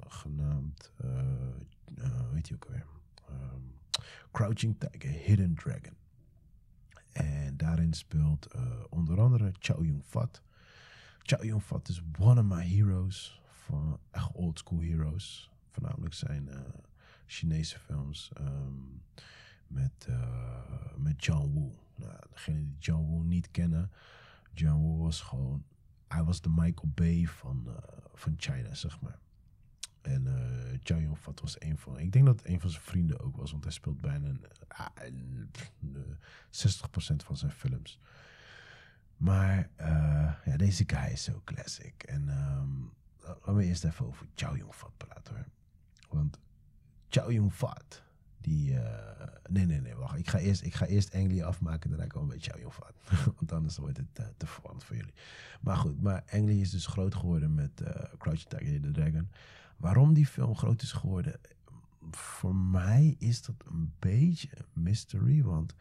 genaamd, weet je ook weer, Ehm, Crouching Tiger, Hidden Dragon. En daarin speelt onder andere Chow Yun-fat. Chow Yun-fat is one of my heroes, van echt old school heroes. Voornamelijk zijn eh, Chinese films ehm, met, eh, met John Woo. Nou, degene die John Woo niet kennen, John Woo was gewoon, hij was de Michael Bay van, eh, van China, zeg maar. En eh Chow Yun-fat was een van, ik denk dat het een van zijn vrienden ook was, want hij speelt bijna een, ah, een- een- 60% van zijn films. Maar eh, ja, deze guy is zo classic. En ehm, laten we eerst even over Chow Yun-fat praten hoor. Want Chow Yun-fat, die... eh, nee, nee, nee, wacht. Ik ga eerst, ik ga eerst Ang Lee afmaken, daarna komen we bij Chow Yun-fat. [LAUGHS] Want anders wordt het eh, te verwarrend voor jullie. Maar goed, maar Ang Lee is dus groot geworden met Crouching Tiger, the Dragon. Waarom die film groot is geworden, voor mij is dat een beetje een mystery. Want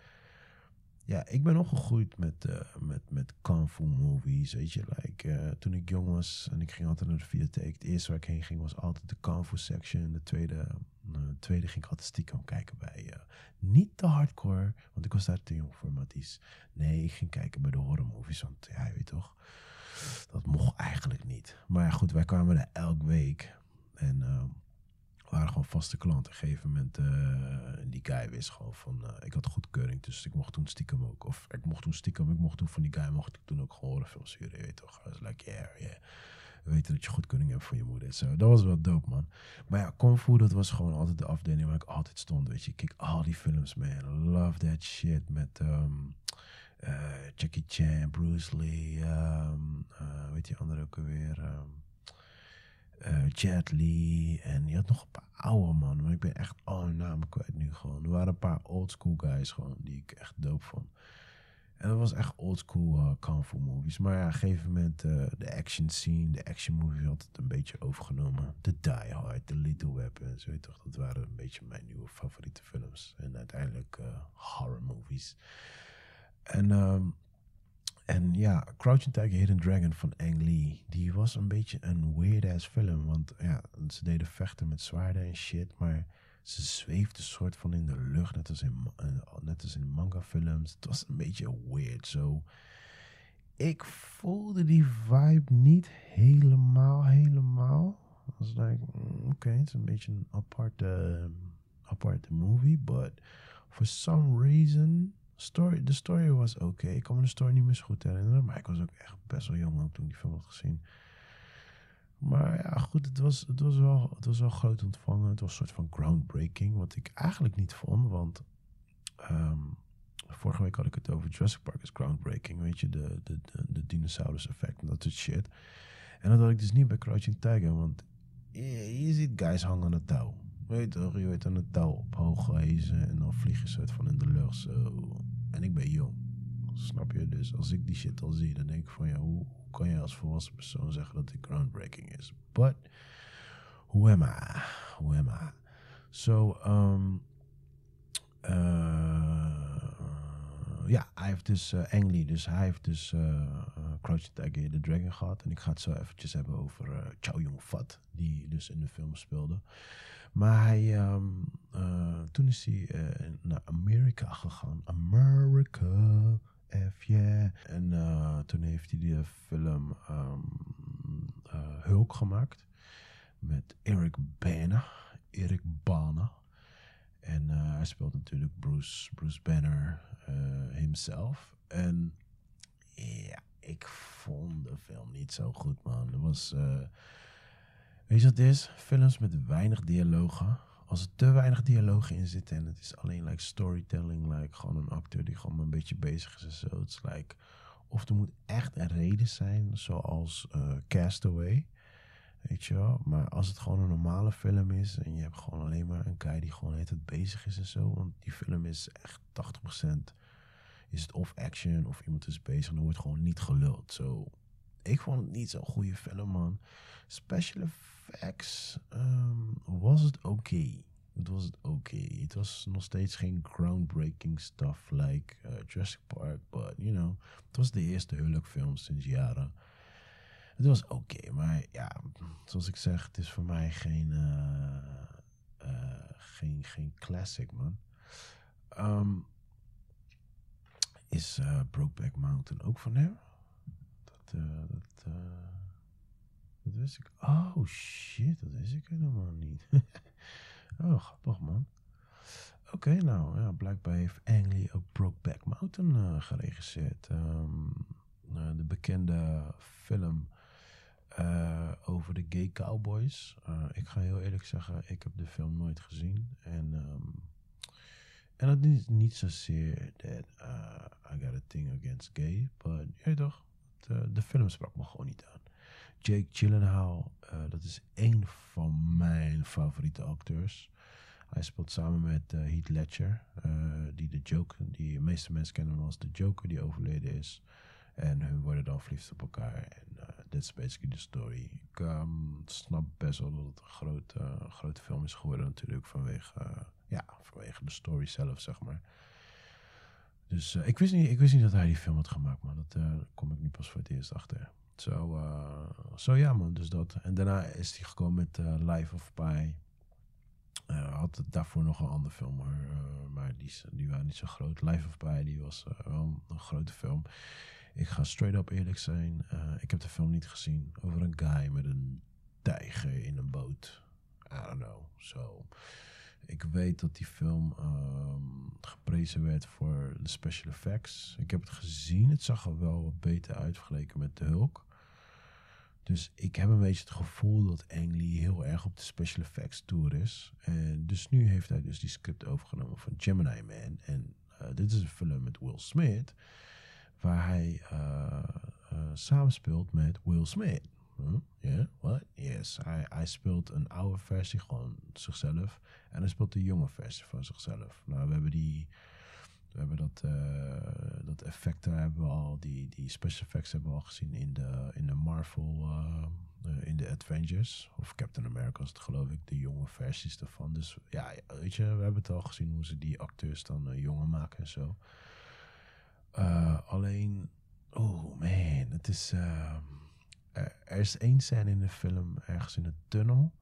ja, ik ben opgegroeid met, eh, met, met kung fu movies, weet je. Like, eh, toen ik jong was en ik ging altijd naar de videotheek. Het eerste waar ik heen ging was altijd de kung fu section. De tweede, eh, tweede ging ik altijd stiekem kijken bij... niet de hardcore, want ik was daar te jong voor, Matties. Nee, ik ging kijken bij de horror movies, want ja, je weet toch... Dat mocht eigenlijk niet. Maar ja, goed, wij kwamen er elke week. En eh, we waren gewoon vaste klanten. Op een gegeven moment, eh, die guy wist gewoon van... eh, ik had goedkeuring, dus ik mocht toen stiekem ook... Of ik mocht toen stiekem, ik mocht toen van die guy... mocht ik toen ook gewoon horrorfilms sturen, je weet toch. I was like, yeah, yeah. We weten dat je goedkeuring hebt voor je moeder. Zo, dat was wel dope, man. Maar ja, Kung Fu, dat was gewoon altijd de afdeling waar ik altijd stond, weet je. Ik keek al die films, man. Love that shit. Met ehm, eh, Jackie Chan, Bruce Lee, ehm, eh, weet je andere ook alweer... ehm, eh, Jet Li. En je had nog een paar oude man. Maar ik ben echt al hun namen kwijt nu gewoon. Er waren een paar old school guys gewoon die ik echt dope vond. En dat was echt old school uh, kung fu movies. Maar ja, op een gegeven moment eh, de action scene, de action movie had het een beetje overgenomen. De Die Hard, de Little Weapons, weet toch. Dat waren een beetje mijn nieuwe favoriete films. En uiteindelijk eh, horror movies. En ehm, en ja, Crouching Tiger, Hidden Dragon van Ang Lee. Die was een beetje een weird-ass film. Want ja, ze deden vechten met zwaarden en shit. Maar ze zweefde soort van in de lucht. Net als in, eh, net als in manga films. Het was een beetje weird zo. ik voelde die vibe niet helemaal, helemaal. I was like, mm, oké, het is een beetje een aparte, aparte movie, but for some reason, story, de story was oké. Ik kan me de story niet meer zo goed herinneren, maar ik was ook echt best wel jong toen ik die film had gezien. Maar ja, goed, het was, het was, wel, het was wel groot ontvangen. Het was een soort van groundbreaking, wat ik eigenlijk niet vond, want ehm, vorige week had ik het over Jurassic Park is groundbreaking, weet je, de, de, de, de dinosaurus effect en dat soort shit. En dat had ik dus niet bij Crouching Tiger, want je, je ziet guys hangen aan het touw. Weet toch, je weet aan het touw op hoog wijzen en dan vliegen ze het van in de lucht zo. En ik ben jong, snap je? Dus als ik die shit al zie, dan denk ik van ja, hoe, kan je als volwassen persoon zeggen dat dit groundbreaking is? But, who am I? Who am I? So, um, uh, ja, hij heeft dus uh, Ang Lee, dus hij heeft dus uh, Crouching Tiger the Dragon gehad. En ik ga het zo eventjes hebben over Chow Yun-fat, die dus in de film speelde. Maar hij, um, toen is hij naar Amerika gegaan. America, F yeah. En toen heeft hij de film um, Hulk gemaakt. Met Eric Bana. Eric Bana. En hij speelt natuurlijk Bruce, Bruce Banner himself. En ja, ik vond de film niet zo goed, man. Er was. Weet het is? Films met weinig dialogen. Als er te weinig dialogen in zitten en het is alleen like storytelling, like gewoon een acteur die gewoon een beetje bezig is en zo. Het is. Of er moet echt een reden zijn, zoals uh, Castaway. Weet je wel? Maar als het gewoon een normale film is en je hebt gewoon alleen maar een guy die gewoon het bezig is en zo. Want die film is echt 80% is het of action of iemand is bezig en er wordt gewoon niet geluld. Zo, ik vond het niet zo'n goede film, man. Special effects um, was het oké. Het was het oké. Het was nog steeds geen groundbreaking stuff like uh, Jurassic Park, but you know, het was de eerste Hulk-film sinds jaren. Het was oké, maar ja, zoals ik zeg, het is voor mij geen, uh, uh, geen, geen classic, man. Um, is Brokeback Mountain ook van hem? Dat, uh, dat, uh, dat wist ik. Oh shit, dat wist ik helemaal niet. [LAUGHS] oh, grappig man. Oké, nou ja, blijkbaar heeft Ang Lee ook Brokeback Mountain geregisseerd. Um, de bekende film over de gay cowboys. ik ga heel eerlijk zeggen, ik heb de film nooit gezien. En um, en dat is niet zozeer dat uh, I got a thing against gay, but ja toch, de, de film sprak me gewoon niet aan. Jake Gyllenhaal, uh, dat is één van mijn favoriete acteurs. Hij speelt samen met uh, Heath Ledger, die de Joker, die de meeste mensen kennen als de Joker die overleden is. En hun worden dan verliefd op elkaar. En uh, that's basically the story. Ik um, snap best wel dat het een groot, uh, grote film is geworden natuurlijk vanwege, ja, vanwege de story zelf, zeg maar. Dus ik, wist niet, ik wist niet dat hij die film had gemaakt, maar dat kom ik nu pas voor het eerst achter. Zo, so, so ja man, dus dat. En daarna is hij gekomen met Life of Pi. Had daarvoor nog een andere film, maar, maar die, die waren niet zo groot. Life of Pi, die was wel een grote film. Ik ga straight up eerlijk zijn. Ik heb de film niet gezien. Over een guy met een tijger in een boot. I don't know. So, ik weet dat die film um, geprezen werd voor de special effects. Ik heb het gezien. Het zag er wel wat beter uit vergeleken met de Hulk. Dus ik heb een beetje het gevoel dat Ang Lee heel erg op de special effects tour is. En dus nu heeft hij dus die script overgenomen van Gemini Man. En uh, dit is een film met Will Smith waar hij uh, uh, samenspeelt met Will Smith. Huh? yeah, what? Yes, hij, hij speelt een oude versie, gewoon zichzelf. En hij speelt de jonge versie van zichzelf. Nou, we hebben die... We hebben dat, uh, dat effecten hebben we al, die, die special effects hebben we al gezien in de, in de Marvel, uh, in de Avengers. Of Captain America, het geloof ik, de jonge versies daarvan. Dus ja, weet je, we hebben het al gezien hoe ze die acteurs dan jonger maken en zo. Alleen, oh man, het is. Er, is één scène in de film, ergens in een tunnel.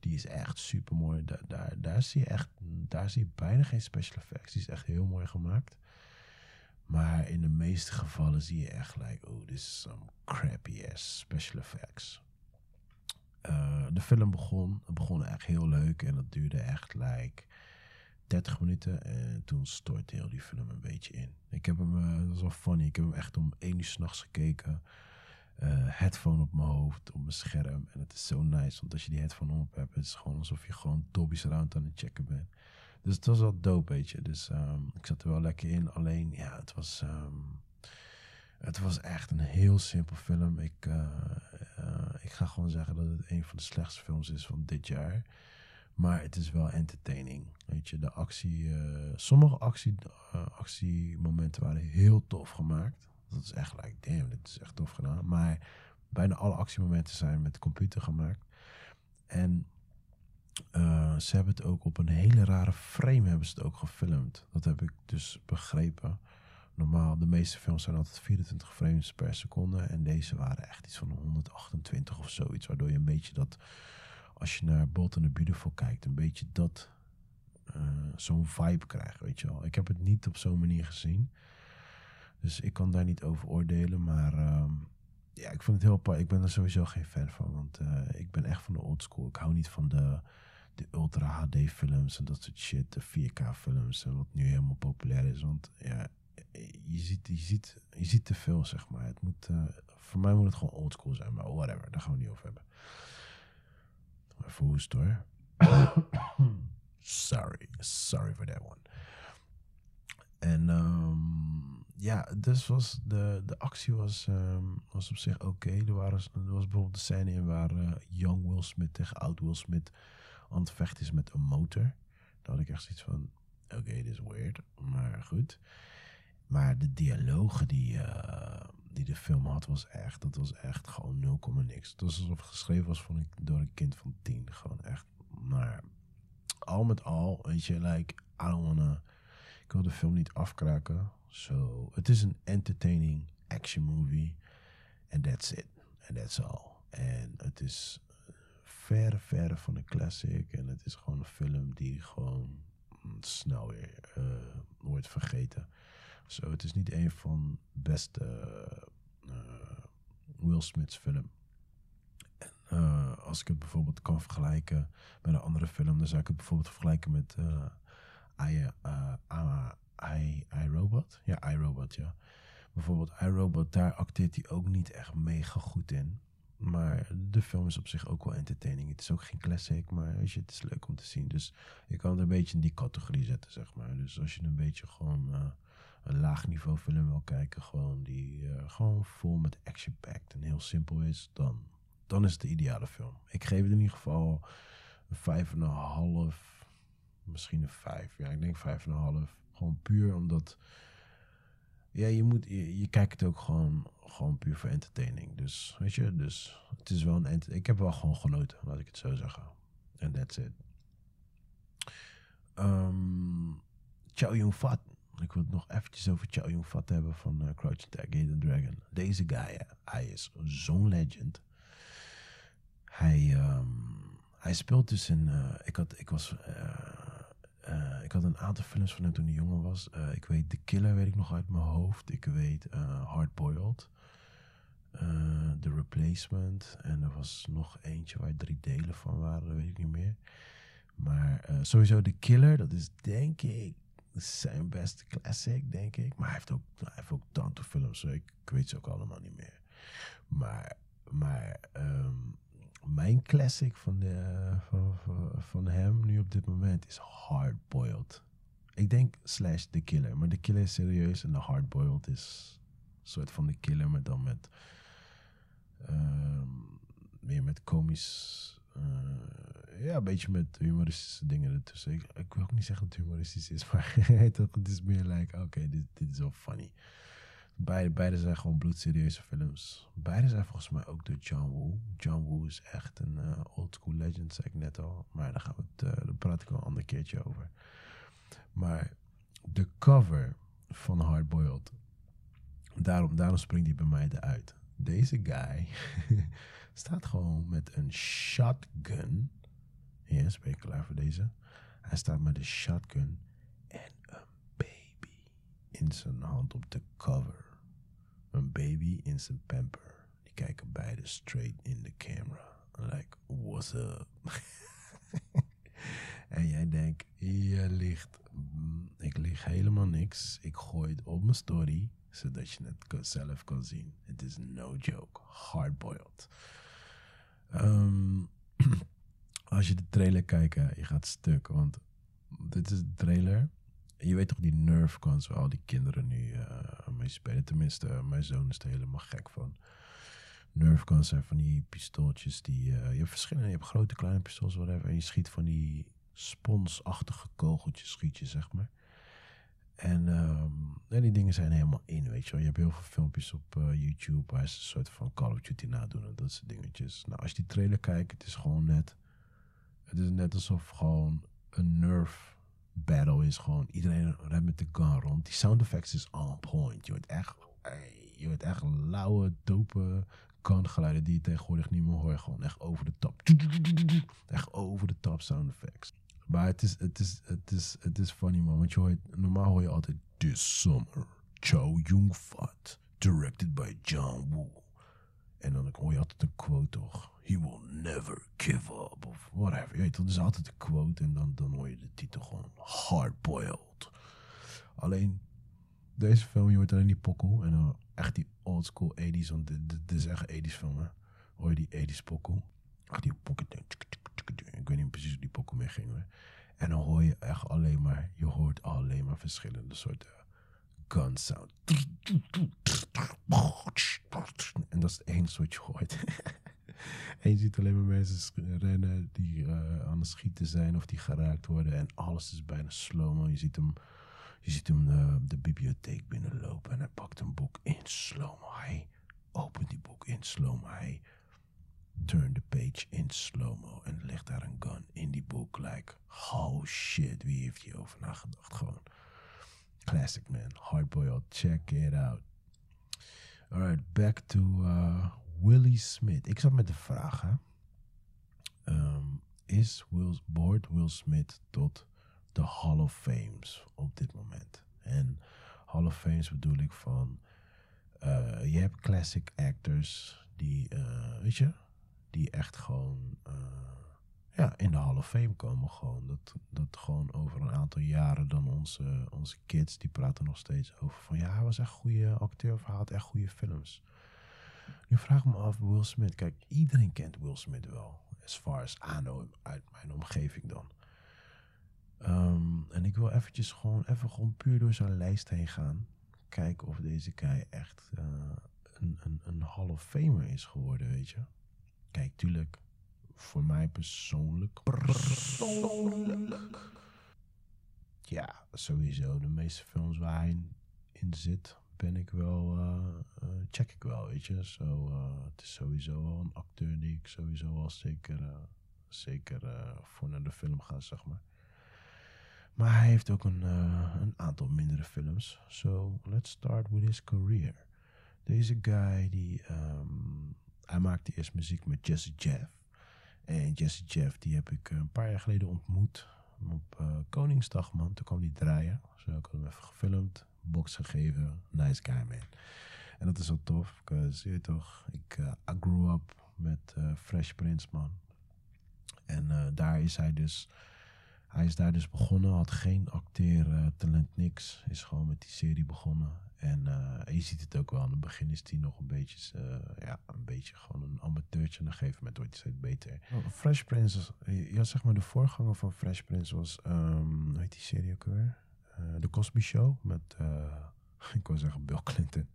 Die is echt super mooi. Daar, daar, daar, zie je echt, daar zie je bijna geen special effects. Die is echt heel mooi gemaakt. Maar in de meeste gevallen zie je echt, like, oh, this is some crappy ass special effects. Uh, de film begon, begon echt heel leuk en dat duurde echt, like, 30 minuten. En toen stortte heel die film een beetje in. Ik heb hem, uh, dat was wel funny, ik heb hem echt om 1 uur s'nachts gekeken. Uh, headphone op mijn hoofd, op mijn scherm. En het is zo nice, want als je die headphone op hebt, het is gewoon alsof je gewoon Dolby Surround aan het checken bent. Dus het was wel dope, weet je. Dus um, ik zat er wel lekker in. Alleen, ja, het was, um, het was echt een heel simpel film. Ik, uh, uh, ik ga gewoon zeggen dat het een van de slechtste films is van dit jaar. Maar het is wel entertaining. Weet je, de actie. Sommige actie, actiemomenten waren heel tof gemaakt. Dat is echt like, damn, dit is echt tof gedaan. Maar bijna alle actiemomenten zijn met de computer gemaakt. En uh, ze hebben het ook op een hele rare frame hebben ze het ook gefilmd. Dat heb ik dus begrepen. Normaal, de meeste films zijn altijd 24 frames per seconde. En deze waren echt iets van 128 of zoiets. Waardoor je een beetje dat, als je naar Bolt and the Beautiful kijkt, een beetje dat, uh, zo'n vibe krijgt, weet je wel. Ik heb het niet op zo'n manier gezien. Dus ik kan daar niet over oordelen. Maar uh, ja, ik vind het heel apart. Ik ben er sowieso geen fan van. Want uh, ik ben echt van de old school. Ik hou niet van de de Ultra HD films en dat soort shit, de 4K films en wat nu helemaal populair is. Want ja, je ziet, je ziet, je ziet te veel, zeg maar. Het moet, uh, voor mij moet het gewoon oldschool zijn, maar whatever, daar gaan we niet over hebben. Even hoesten hoor. [COUGHS] sorry, sorry for that one. En um, ja, dus was de, de actie was, um, was op zich oké. Er, waren, er was bijvoorbeeld de scène in waar uh, young Will Smith tegen oud Will Smith aan het vechten is met een motor. Daar had ik echt zoiets van, oké, okay, dit is weird, maar goed. Maar de dialogen die, uh, die de film had, was echt, dat was echt gewoon 0, niks. Het was alsof het geschreven was van, door een kind van tien. Gewoon echt, maar al met al, weet je, like, I don't wanna, ik wil de film niet afkraken. So, het is een entertaining action movie. And that's it. And that's all. En het is verre, verre van een classic. En het is gewoon een film die gewoon snel weer uh, wordt vergeten. Zo, het is niet een van de beste uh, Will Smith's film. En, uh, als ik het bijvoorbeeld kan vergelijken met een andere film, dan zou ik het bijvoorbeeld vergelijken met I, I, I, Robot. Ja, I Robot, ja. Bijvoorbeeld I Robot, daar acteert hij ook niet echt mega goed in. Maar de film is op zich ook wel entertaining. Het is ook geen classic, maar weet je, het is leuk om te zien. Dus je kan het een beetje in die categorie zetten, zeg maar. Dus als je een beetje gewoon uh, een laag niveau film wil kijken, gewoon die uh, gewoon vol met action-packed en heel simpel is, dan, dan is het de ideale film. Ik geef het in ieder geval een vijf en een half, misschien een vijf. Ja, ik denk vijf en een half. Gewoon puur omdat ja, je, moet, je, kijkt het ook gewoon, gewoon puur voor entertaining. Dus, weet je, dus het is wel een Ik heb wel gewoon genoten, laat ik het zo zeggen. En that's it. Um, Chow Yun-Fat. Ik wil het nog eventjes over Chow Yun-Fat hebben van uh, Crouching Tiger, Hidden Dragon. Deze guy, hij is zo'n legend. Hij, um, hij speelt dus in... Uh, ik, had, ik was... Uh, uh, ik had een aantal films van hem toen hij jonger was. Uh, ik weet The Killer, weet ik nog uit mijn hoofd. Ik weet uh, Hardboiled. The Replacement. En er was nog eentje waar drie delen van waren, dat weet ik niet meer. Maar sowieso The Killer, dat is denk ik zijn beste classic, denk ik. Maar hij heeft ook, hij heeft ook tante films, ik, ik, weet ze ook allemaal niet meer. Maar, maar um, mijn classic van, de, van, van, hem nu op dit moment is Hardboiled. Ik denk slash The Killer. Maar The Killer is serieus en de Hardboiled is een soort van The Killer, maar dan met um, meer met komisch. Uh, ja, een beetje met humoristische dingen ertussen. Ik, ik, wil ook niet zeggen dat het humoristisch is, [LAUGHS] maar het is meer like, oké, dit, dit is wel funny. Beide, beide zijn gewoon bloedserieuze films. Beide zijn volgens mij ook door John Woo. John Woo is echt een uh, old school legend, zei ik net al. Maar daar, gaan we het, uh, daar praat ik wel een ander keertje over. Maar de cover van Hardboiled, daarom, daarom springt die bij mij eruit. Deze guy [LAUGHS] staat gewoon met een shotgun. Yes, ben klaar voor deze? Hij staat met een shotgun en een baby in zijn hand op de cover. Een baby in zijn pamper. Die kijken beide straight in de camera. Like, what's up? [LAUGHS] en jij denkt, je ligt, ik lig helemaal niks. Ik gooi het op mijn story, zodat je het zelf kan zien. Het is no joke, hardboiled. Um, [CLEARS THROAT] als je de trailer kijkt, je gaat stuk. Want dit is de trailer. Je weet toch die Nerf guns waar al die kinderen nu uh, mee spelen. Tenminste, uh, mijn zoon is er helemaal gek van. Nerf guns zijn van die pistooltjes die... Uh, je hebt verschillende, je hebt grote, kleine pistols, whatever. En je schiet van die sponsachtige kogeltjes, schiet je, zeg maar. En, en die dingen zijn helemaal in, weet je wel. Je hebt heel veel filmpjes op YouTube waar ze een soort van Call of Duty nadoen en dat soort dingetjes. Nou, als je die trailer kijkt, het is gewoon net het is net alsof gewoon een Nerf battle is. Gewoon iedereen rent met de gun rond. Die sound effects is on point. Je hoort echt, je hoort echt lauwe, dope gungeluiden die je tegenwoordig niet meer hoort. Gewoon echt over de top. Echt over de top sound effects. Maar het is, het is, het is, het is funny man. Want je hoort, normaal hoor je altijd This Summer, Chow Yun-fat, directed by John Woo. En dan hoor je altijd een quote toch. He will never give up. Of whatever. Je weet, dat is altijd een quote. En dan, dan hoor je de titel gewoon hardboiled. Alleen, deze film, je hoort alleen die pokkel. En dan echt die old school 80s. Want dit, is echt 80s film. Hoor je die 80s pokkel. Ach, die pokkel. Ik weet niet precies hoe die pokkel mee ging. En dan hoor je echt alleen maar, je hoort alleen maar verschillende soorten gun sound. En dat is het enige wat je hoort. [LAUGHS] en je ziet alleen maar mensen rennen die uh, aan het schieten zijn of die geraakt worden. En alles is bijna slow Je ziet hem, je ziet hem uh, de bibliotheek binnenlopen en hij pakt een boek in slow-mo. Hij opent die boek in slow-mo. Hij turn the page in slow-mo en legt daar een gun in die boek. Like, oh shit, wie heeft hierover nagedacht? Gewoon classic man, hardboiled. Check it out. Alright, back to uh, Willie Smith. Ik zat met de vraag, hè. Um, is Will, behoort Will Smith tot de Hall of Fames op dit moment? En Hall of Fames bedoel ik van... Uh, je hebt classic actors die, uh, weet je, die echt gewoon uh, ja, in de Hall of Fame komen. Gewoon. Dat, dat gewoon over een aantal jaren dan onze, onze kids, die praten nog steeds over van ja, hij was echt goede acteur of hij had echt goede films. Nu vraag ik me af, Will Smith. Kijk, iedereen kent Will Smith wel. As far as know, uit mijn omgeving dan. Um, en ik wil eventjes gewoon, even gewoon puur door zijn lijst heen gaan. Kijken of deze guy echt uh, een, een, een Hall of Famer is geworden, weet je. Kijk, tuurlijk, voor mij persoonlijk. Persoonlijk. Ja, sowieso. De meeste films waar hij in zit, ben ik wel, uh, uh, check ik wel, weet je. Zo, uh, het is sowieso wel een acteur die ik sowieso wel zeker, zeker voor naar de film ga, zeg maar. Maar hij heeft ook een, een aantal mindere films. So, let's start with his career. Deze guy, die, um, hij maakte eerst muziek met Jesse Jeff. En Jesse Jeff, die heb ik een paar jaar geleden ontmoet. Op Koningsdag, man. Toen kwam hij draaien. Zo, ik had hem even gefilmd box gegeven. Nice guy, man. En dat is wel tof, because, je toch, ik I grew up met Fresh Prince, man. En daar is hij dus, hij is daar dus begonnen, had geen acteertalent, niks. Is gewoon met die serie begonnen. En je ziet het ook wel, aan het begin is hij nog een beetje, ja, een beetje gewoon een amateurtje. En op een gegeven moment wordt hij steeds beter. Oh, Fresh Prince, ja, zeg maar de voorganger van Fresh Prince was, um, hoe heet die serie ook weer? de Cosby Show met, [LAUGHS] ik wil zeggen Bill Clinton.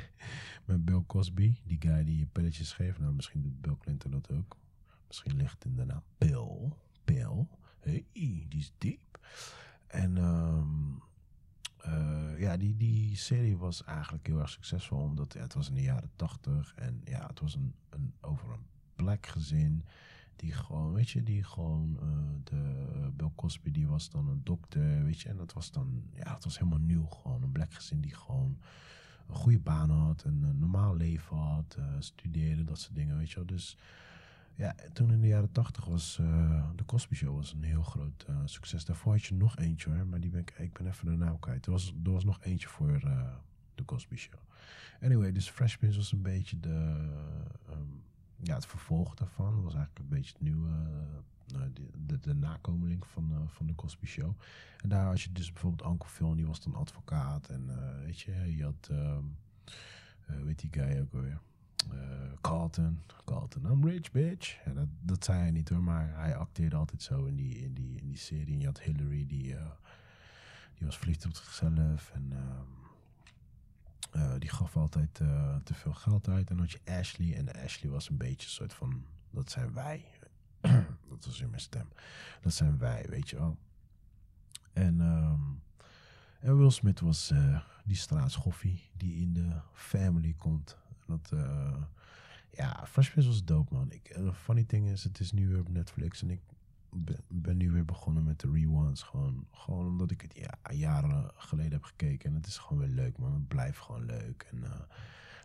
[LAUGHS] met Bill Cosby, die guy die je pilletjes geeft. Nou, misschien doet Bill Clinton dat ook. Misschien ligt in de naam Bill. Bill. Die is diep. En um, uh, ja, die, die serie was eigenlijk heel erg succesvol. Omdat ja, het was in de jaren tachtig. En ja, het was een, een, over een black gezin die gewoon, weet je, die gewoon, uh, de Bill Cosby, die was dan een dokter, weet je. En dat was dan, ja, het was helemaal nieuw. Gewoon een black gezin die gewoon een goede baan had, een, normaal leven had, studeerde, dat soort dingen, weet je. Dus Ja, toen in de jaren tachtig was uh, de Cosby Show was een heel groot uh, succes. Daarvoor had je nog eentje hoor, maar die ben ik, ik ben even de naam kwijt. Er was, er was nog eentje voor uh, de Cosby Show. Anyway, dus Fresh Prince was een beetje de, um, ja, het vervolg daarvan. Het was eigenlijk een beetje het nieuwe, de, de, de, nakomeling van, van de Cosby Show. En daar had je dus bijvoorbeeld Uncle Phil, die was dan advocaat. En weet je, je had, um, weet die guy ook alweer. Uh, Carlton. Carlton, I'm rich, bitch. Ja, dat, dat zei hij niet hoor, maar hij acteerde altijd zo in die, in die, in die serie. En je had Hillary, die, uh, die was verliefd op zichzelf. En uh, die gaf altijd te veel geld uit. En dan had je Ashley. En Ashley was een beetje een soort van, dat zijn wij. [CLEARS THROAT] dat was in mijn stem. Dat zijn wij, weet je wel. En, um, en Will Smith was die straatschoffie die in de family komt dat, uh, ja, Fresh Prince was dope, man. Ik, de funny thing is, het is nu weer op Netflix en ik ben, ben nu weer begonnen met de reruns. Gewoon, gewoon omdat ik het ja, jaren geleden heb gekeken. En het is gewoon weer leuk, man. Het blijft gewoon leuk. En uh,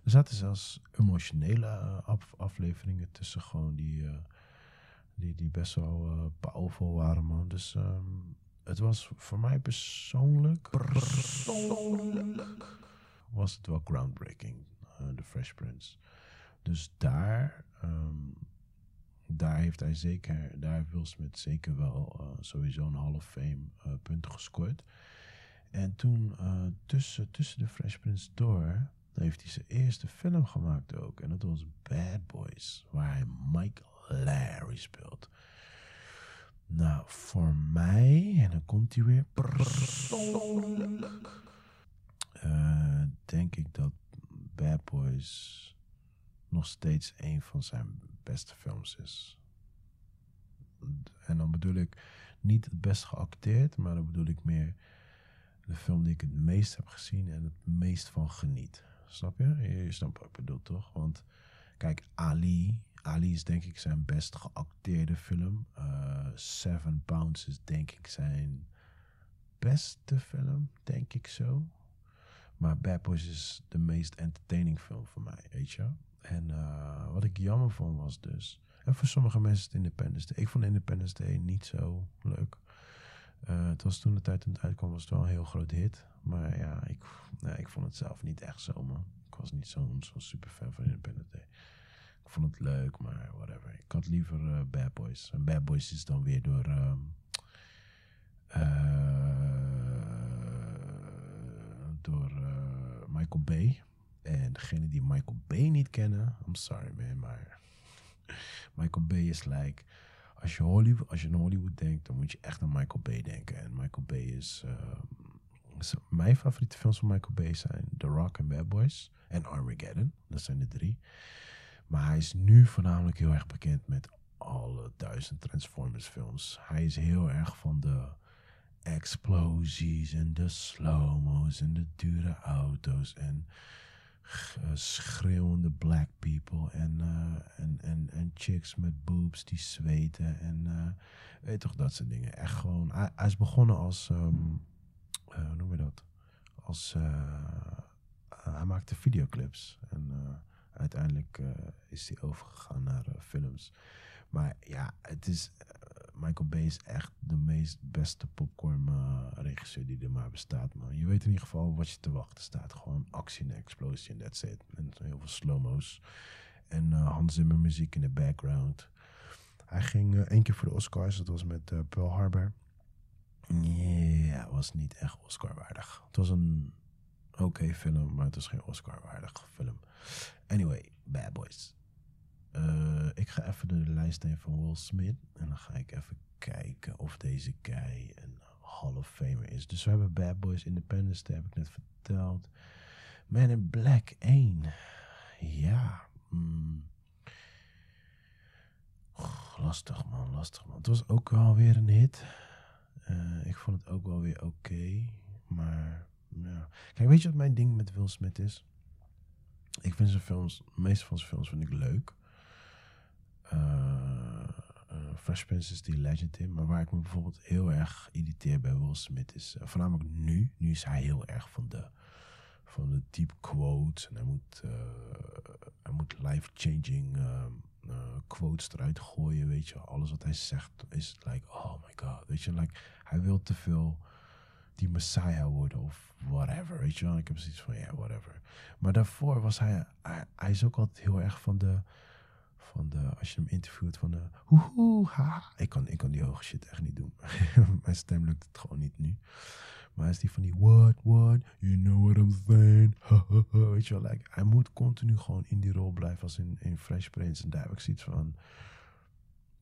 er zaten zelfs emotionele af, afleveringen tussen gewoon die, die, die best wel powerful waren, man. Dus um, het was voor mij persoonlijk, persoonlijk was het wel groundbreaking. Eh, de Fresh Prince. Dus daar, um, daar heeft hij zeker, daar heeft Will Smith zeker wel uh, sowieso een Hall of Fame uh, punten gescoord. En toen tussen, tussen de Fresh Prince door heeft hij zijn eerste film gemaakt ook. En dat was Bad Boys, waar hij Mike Larry speelt. Nou, voor mij, en dan komt hij weer persoonlijk, denk ik dat Bad Boys nog steeds een van zijn beste films is. En dan bedoel ik niet het best geacteerd, maar dan bedoel ik meer de film die ik het meest heb gezien en het meest van geniet. Snap je? Je snapt wat ik bedoel, toch? Want kijk, Ali. Ali is denk ik zijn best geacteerde film. Uh, Seven Pounds is denk ik zijn beste film, denk ik zo. Maar Bad Boys is de meest entertaining film voor mij, weet je. En uh, wat ik jammer vond was dus... En voor sommige mensen het Independence Day. Ik vond Independence Day niet zo leuk. Uh, het was toen de tijd toen het uitkwam, was het wel een heel groot hit. Maar ja, ik, nee, ik vond het zelf niet echt zo, man. Ik was niet zo'n zo super fan van Independence Day. Ik vond het leuk, maar whatever. Ik had liever uh, Bad Boys. En Bad Boys is dan weer door... Um, door Michael Bay. En degene die Michael Bay niet kennen, I'm sorry man, maar [LAUGHS] Michael Bay is like, als je, Hollywood, als je aan Hollywood denkt, dan moet je echt aan Michael Bay denken. En Michael Bay is, uh, mijn favoriete films van Michael Bay zijn The Rock en Bad Boys en Armageddon. Dat zijn de drie. Maar hij is nu voornamelijk heel erg bekend met alle duizend Transformers films. Hij is heel erg van de explosies en de slow-mo's en de dure auto's en schreeuwende black people en, uh, en, en, en chicks met boobs die zweten en uh, weet toch dat soort dingen. Echt gewoon, hij, is begonnen als, um, hoe noem je dat? Als, hij maakte videoclips en uiteindelijk is hij overgegaan naar films. Maar ja, het is Michael Bay is echt de meest beste popcorn uh, regisseur die er maar bestaat, man. Je weet in ieder geval wat je te wachten staat. Gewoon actie en explosie en that's it. En heel veel slow-mo's. En uh, Hans Zimmer muziek in de background. Hij ging uh, één keer voor de Oscars. Dat was met Pearl Harbor. Ja, was niet echt Oscar-waardig. Het was een oké film, maar het was geen Oscar-waardig film. Anyway, Bad Boys. Uh, ik ga even de lijst nemen van Will Smith. En dan ga ik even kijken of deze guy een Hall of Famer is. Dus we hebben Bad Boys Independence, dat heb ik net verteld. Man in Black 1. Ja. Mm. lastig man, lastig man. Het was ook wel weer een hit. Uh, ik vond het ook wel weer oké. Maar ja. Kijk, weet je wat mijn ding met Will Smith is? Ik vind zijn films, de meeste van zijn films vind ik leuk. Uh, Fresh Prince is die legend in. Maar waar ik me bijvoorbeeld heel erg irriteer bij Will Smith is... Uh, voornamelijk nu. Nu is hij heel erg van de, van de deep quotes. En hij moet, hij moet life-changing eh, quotes eruit gooien, weet je. Alles wat hij zegt is like, oh my god, weet je. Like, hij wil te veel die messiah worden of whatever, weet je wel. Ik heb zoiets van, ja, yeah, whatever. Maar daarvoor was hij, hij, hij is ook altijd heel erg van de, van de, als je hem interviewt, van de, hoehoe, ha. Ik kan, ik kan die hoge shit echt niet doen. [LAUGHS] Mijn stem lukt het gewoon niet nu. Maar is die van die, what, what, you know what I'm saying. [LAUGHS] weet je wel, like, hij moet continu gewoon in die rol blijven als in, in Fresh Prince. En daar heb ik zoiets van,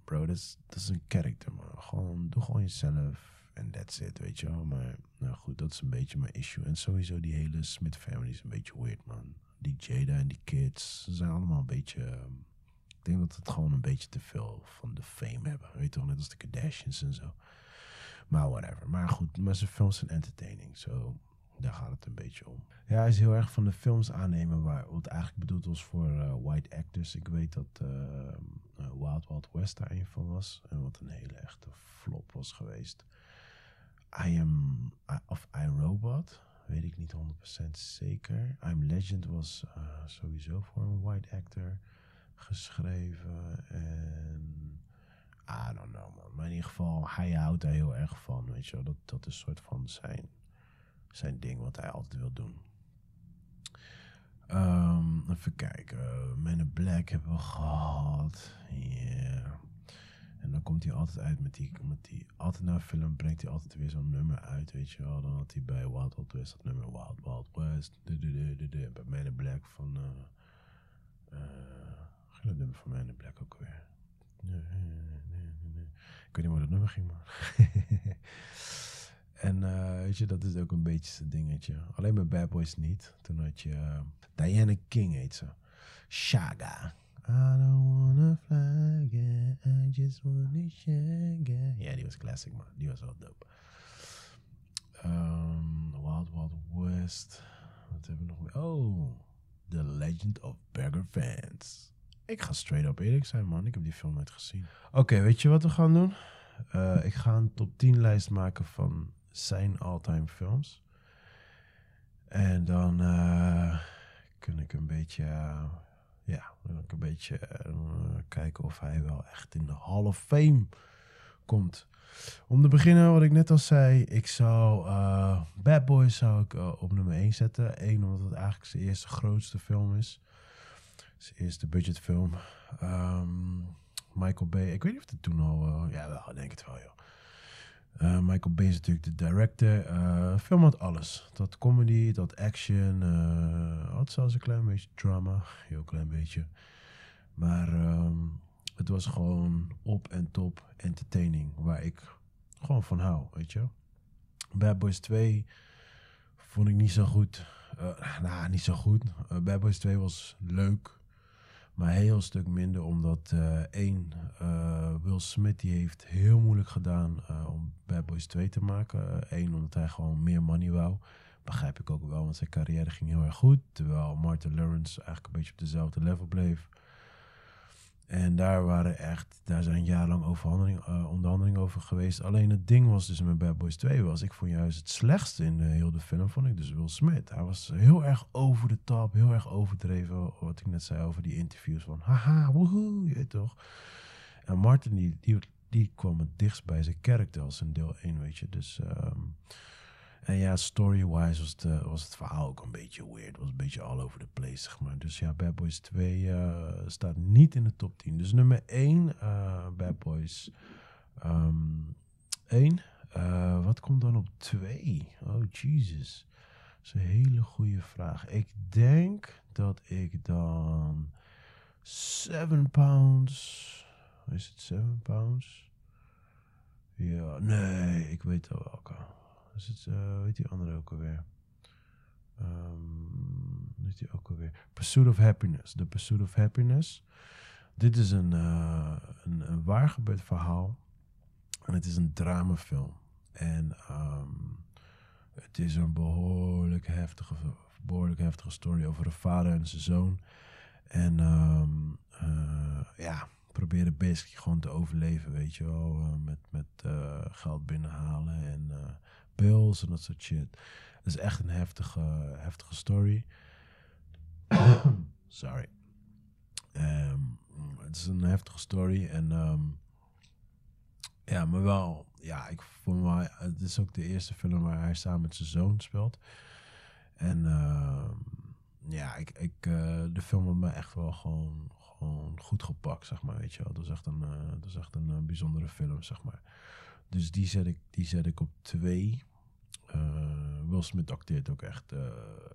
bro, dat is, een character, man. Gewoon, doe gewoon jezelf en that's it, weet je wel. Maar nou goed, dat is een beetje mijn issue. En sowieso die hele Smith family is een beetje weird, man. Die Jada en die kids, zijn allemaal een beetje... Ehm, ik denk dat het gewoon een beetje te veel van de fame hebben. Weet toch, net als de Kardashians en zo. Maar whatever. Maar goed, maar zijn films zijn entertaining. Zo, daar gaat het een beetje om. Ja, hij is heel erg van de films aannemen waar wat eigenlijk bedoeld was voor uh, white actors. Ik weet dat uh, Wild Wild West daar een van was. En wat een hele echte flop was geweest. I am, of I Robot, weet ik niet 100% zeker. I'm Legend was sowieso voor een white actor geschreven. En I don't know man. Maar in ieder geval, hij houdt daar heel erg van, weet je wel. Dat, dat is een soort van zijn, zijn ding wat hij altijd wil doen. Um, even kijken. Men in Black hebben we gehad. Yeah. En dan komt hij altijd uit met die, met die altijd na een film brengt hij altijd weer zo'n nummer uit, weet je wel. Dan had hij bij Wild Wild West dat nummer Wild Wild West. Bij Man in Black van, uh, dat nummer van Man in Black ook weer. Ik weet niet hoe dat nummer ging, man. [LAUGHS] en uh, weet je, dat is ook een beetje zijn dingetje. Alleen bij Bad Boys niet. Toen had je uh, Diana King heet ze. Shaga. I don't wanna fly again, I just wanna share again. Ja, die was classic, man. Die was wel dope. Um, Wild Wild West. Wat hebben we nog meer? Oh, The Legend of Burger Fans. Ik ga straight up eerlijk zijn, man. Ik heb die film nooit gezien. Oké, weet je wat we gaan doen? Uh, ik ga een top 10 lijst maken van zijn all-time films. En dan uh, kun ik een beetje... Uh, ja, dan ik een beetje kijken of hij wel echt in de Hall of Fame komt. Om te beginnen, wat ik net al zei, ik zou Bad Boys zou ik op nummer 1 zetten. Eén, omdat het eigenlijk zijn eerste grootste film is. Zijn eerste budgetfilm. Um, Michael Bay, ik weet niet of het toen al, ja wel, denk het wel joh. Uh, Michael Bay is natuurlijk de director. Uh, film had alles. Dat comedy, dat action. Uh, had zelfs een klein beetje drama. Heel klein beetje. Maar um, het was gewoon op en top entertaining. Waar ik gewoon van hou, weet je. Bad Boys 2 vond ik niet zo goed. nou, niet zo goed. Bad Boys 2 was leuk. Maar een heel stuk minder omdat uh, één, uh, Will Smith die heeft heel moeilijk gedaan uh, om Bad Boys 2 te maken. Eén, omdat hij gewoon meer money wou. Begrijp ik ook wel, want zijn carrière ging heel erg goed. Terwijl Martin Lawrence eigenlijk een beetje op dezelfde level bleef. En daar waren echt, daar zijn jarenlang uh, onderhandelingen over geweest. Alleen het ding was dus met Bad Boys 2 was, ik vond juist het slechtste in de hele film, vond ik dus Will Smith. Hij was heel erg over de top, heel erg overdreven, wat ik net zei over die interviews van, haha, woehoe, je weet toch. En Martin, die, die, die kwam het dichtst bij zijn karakter als in deel 1, weet je. Dus... Um, en ja, story-wise was, de, was het verhaal ook een beetje weird. Het was een beetje all over the place, zeg maar. Dus ja, Bad Boys 2 uh, staat niet in de top 10. Dus nummer 1, uh, Bad Boys um, 1. Uh, wat komt dan op 2? Oh, Jesus. Dat is een hele goede vraag. Ik denk dat ik dan 7 pounds... Is het 7 pounds? Ja, nee, ik weet wel welke. Dus het, weet die andere ook alweer? Um, weet die ook alweer? Pursuit of Happiness. The Pursuit of Happiness. Dit is een, uh, een, een waar gebeurd verhaal. En het is een dramafilm. En um, het is een behoorlijk heftige, behoorlijk heftige story over een vader en zijn zoon. En um, uh, ja, proberen basically gewoon te overleven, weet je wel. Met met geld binnenhalen en bills en dat soort shit. Het is echt een heftige, heftige story. [COUGHS] Sorry. Ehm, het is een heftige story en ehm, ja, maar wel, ja, ik vond wel, het is ook de eerste film waar hij samen met zijn zoon speelt. En ehm, ja, ik, ik, eh, de film had me echt wel gewoon, gewoon goed gepakt, zeg maar, weet je wel. Dat is echt een, eh, dat is echt een eh, bijzondere film, zeg maar. Dus die zet ik, die zet ik op twee. Uh, Will Smith acteert ook echt,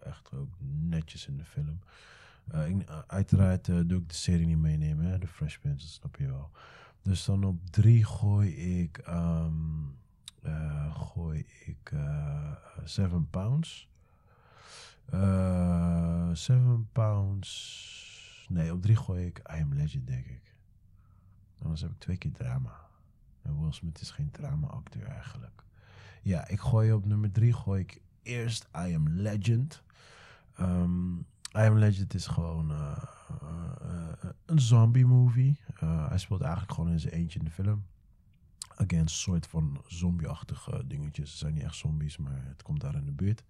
echt ook netjes in de film. Ik, uiteraard doe ik de serie niet meenemen, de Fresh Prince, dat snap je wel. Dus dan op drie gooi ik, um, gooi ik Seven Pounds. Seven pounds. Nee, op drie gooi ik I Am Legend, denk ik. Anders heb ik twee keer drama. En Will Smith is geen drama-acteur eigenlijk. Ja, ik gooi op nummer drie gooi ik eerst I Am Legend. Um, I Am Legend is gewoon uh, uh, een zombie-movie. hij speelt eigenlijk gewoon in zijn eentje in de film. Again, soort van zombie-achtige dingetjes. Het zijn niet echt zombies, maar het komt daar in de buurt.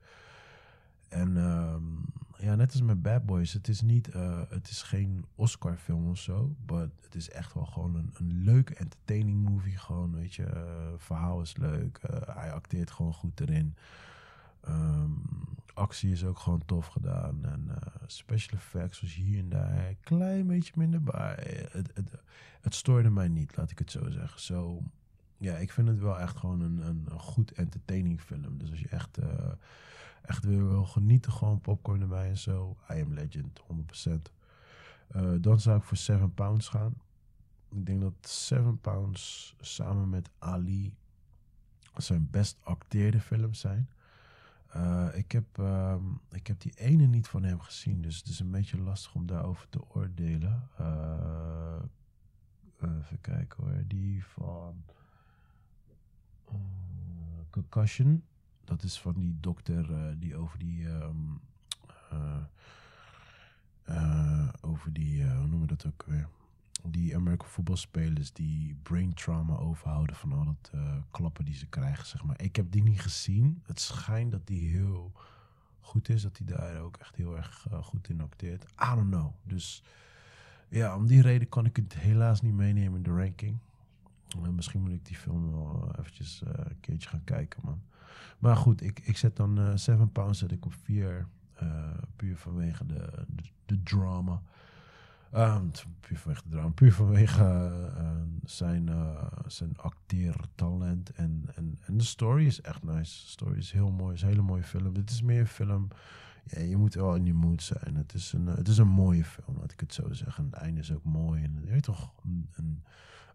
En um, ja, net als met Bad Boys, het is niet, uh, het is geen Oscar-film of zo, maar het is echt wel gewoon een, een leuke entertaining movie. Gewoon, weet je, uh, verhaal is leuk, uh, hij acteert gewoon goed erin. Um, actie is ook gewoon tof gedaan. En special effects was hier en daar een klein beetje minder, maar het, het, stoorde mij niet, laat ik het zo zeggen. Zo, ja, ik vind het wel echt gewoon een, een, een goed entertaining film. Dus als je echt echt weer wil genieten, gewoon popcorn erbij en zo. I Am Legend, 100%. Uh, dan zou ik voor 7 Pounds gaan. Ik denk dat 7 Pounds samen met Ali zijn best acteerde films zijn. Uh, ik, heb, uh, ik heb die ene niet van hem gezien, dus het is een beetje lastig om daarover te oordelen. Uh, even kijken hoor, die van Concussion dat is van die dokter uh, die over die. Um, uh, uh, over die. hoe noemen we dat ook weer? Die American voetbalspelers die brain trauma overhouden van al dat klappen die ze krijgen, zeg maar. Ik heb die niet gezien. Het schijnt dat die heel goed is. Dat hij daar ook echt heel erg goed in acteert. I don't know. Dus ja, om die reden kan ik het helaas niet meenemen in de ranking. misschien moet ik die film wel eventjes een keertje gaan kijken, man. Maar goed, ik, ik zet dan uh, Seven Pounds zet ik op vier. Uh, puur vanwege de, de, drama. Um, puur vanwege de drama. Puur vanwege uh, zijn, zijn acteertalent. En, en, en de story is echt nice. De story is heel mooi. Het is een hele mooie film. Dit is meer een film... Ja, je moet wel in die mood zijn. Het is, een, het is een mooie film, laat ik het zo zeggen. Het einde is ook mooi. En je weet toch, een, een,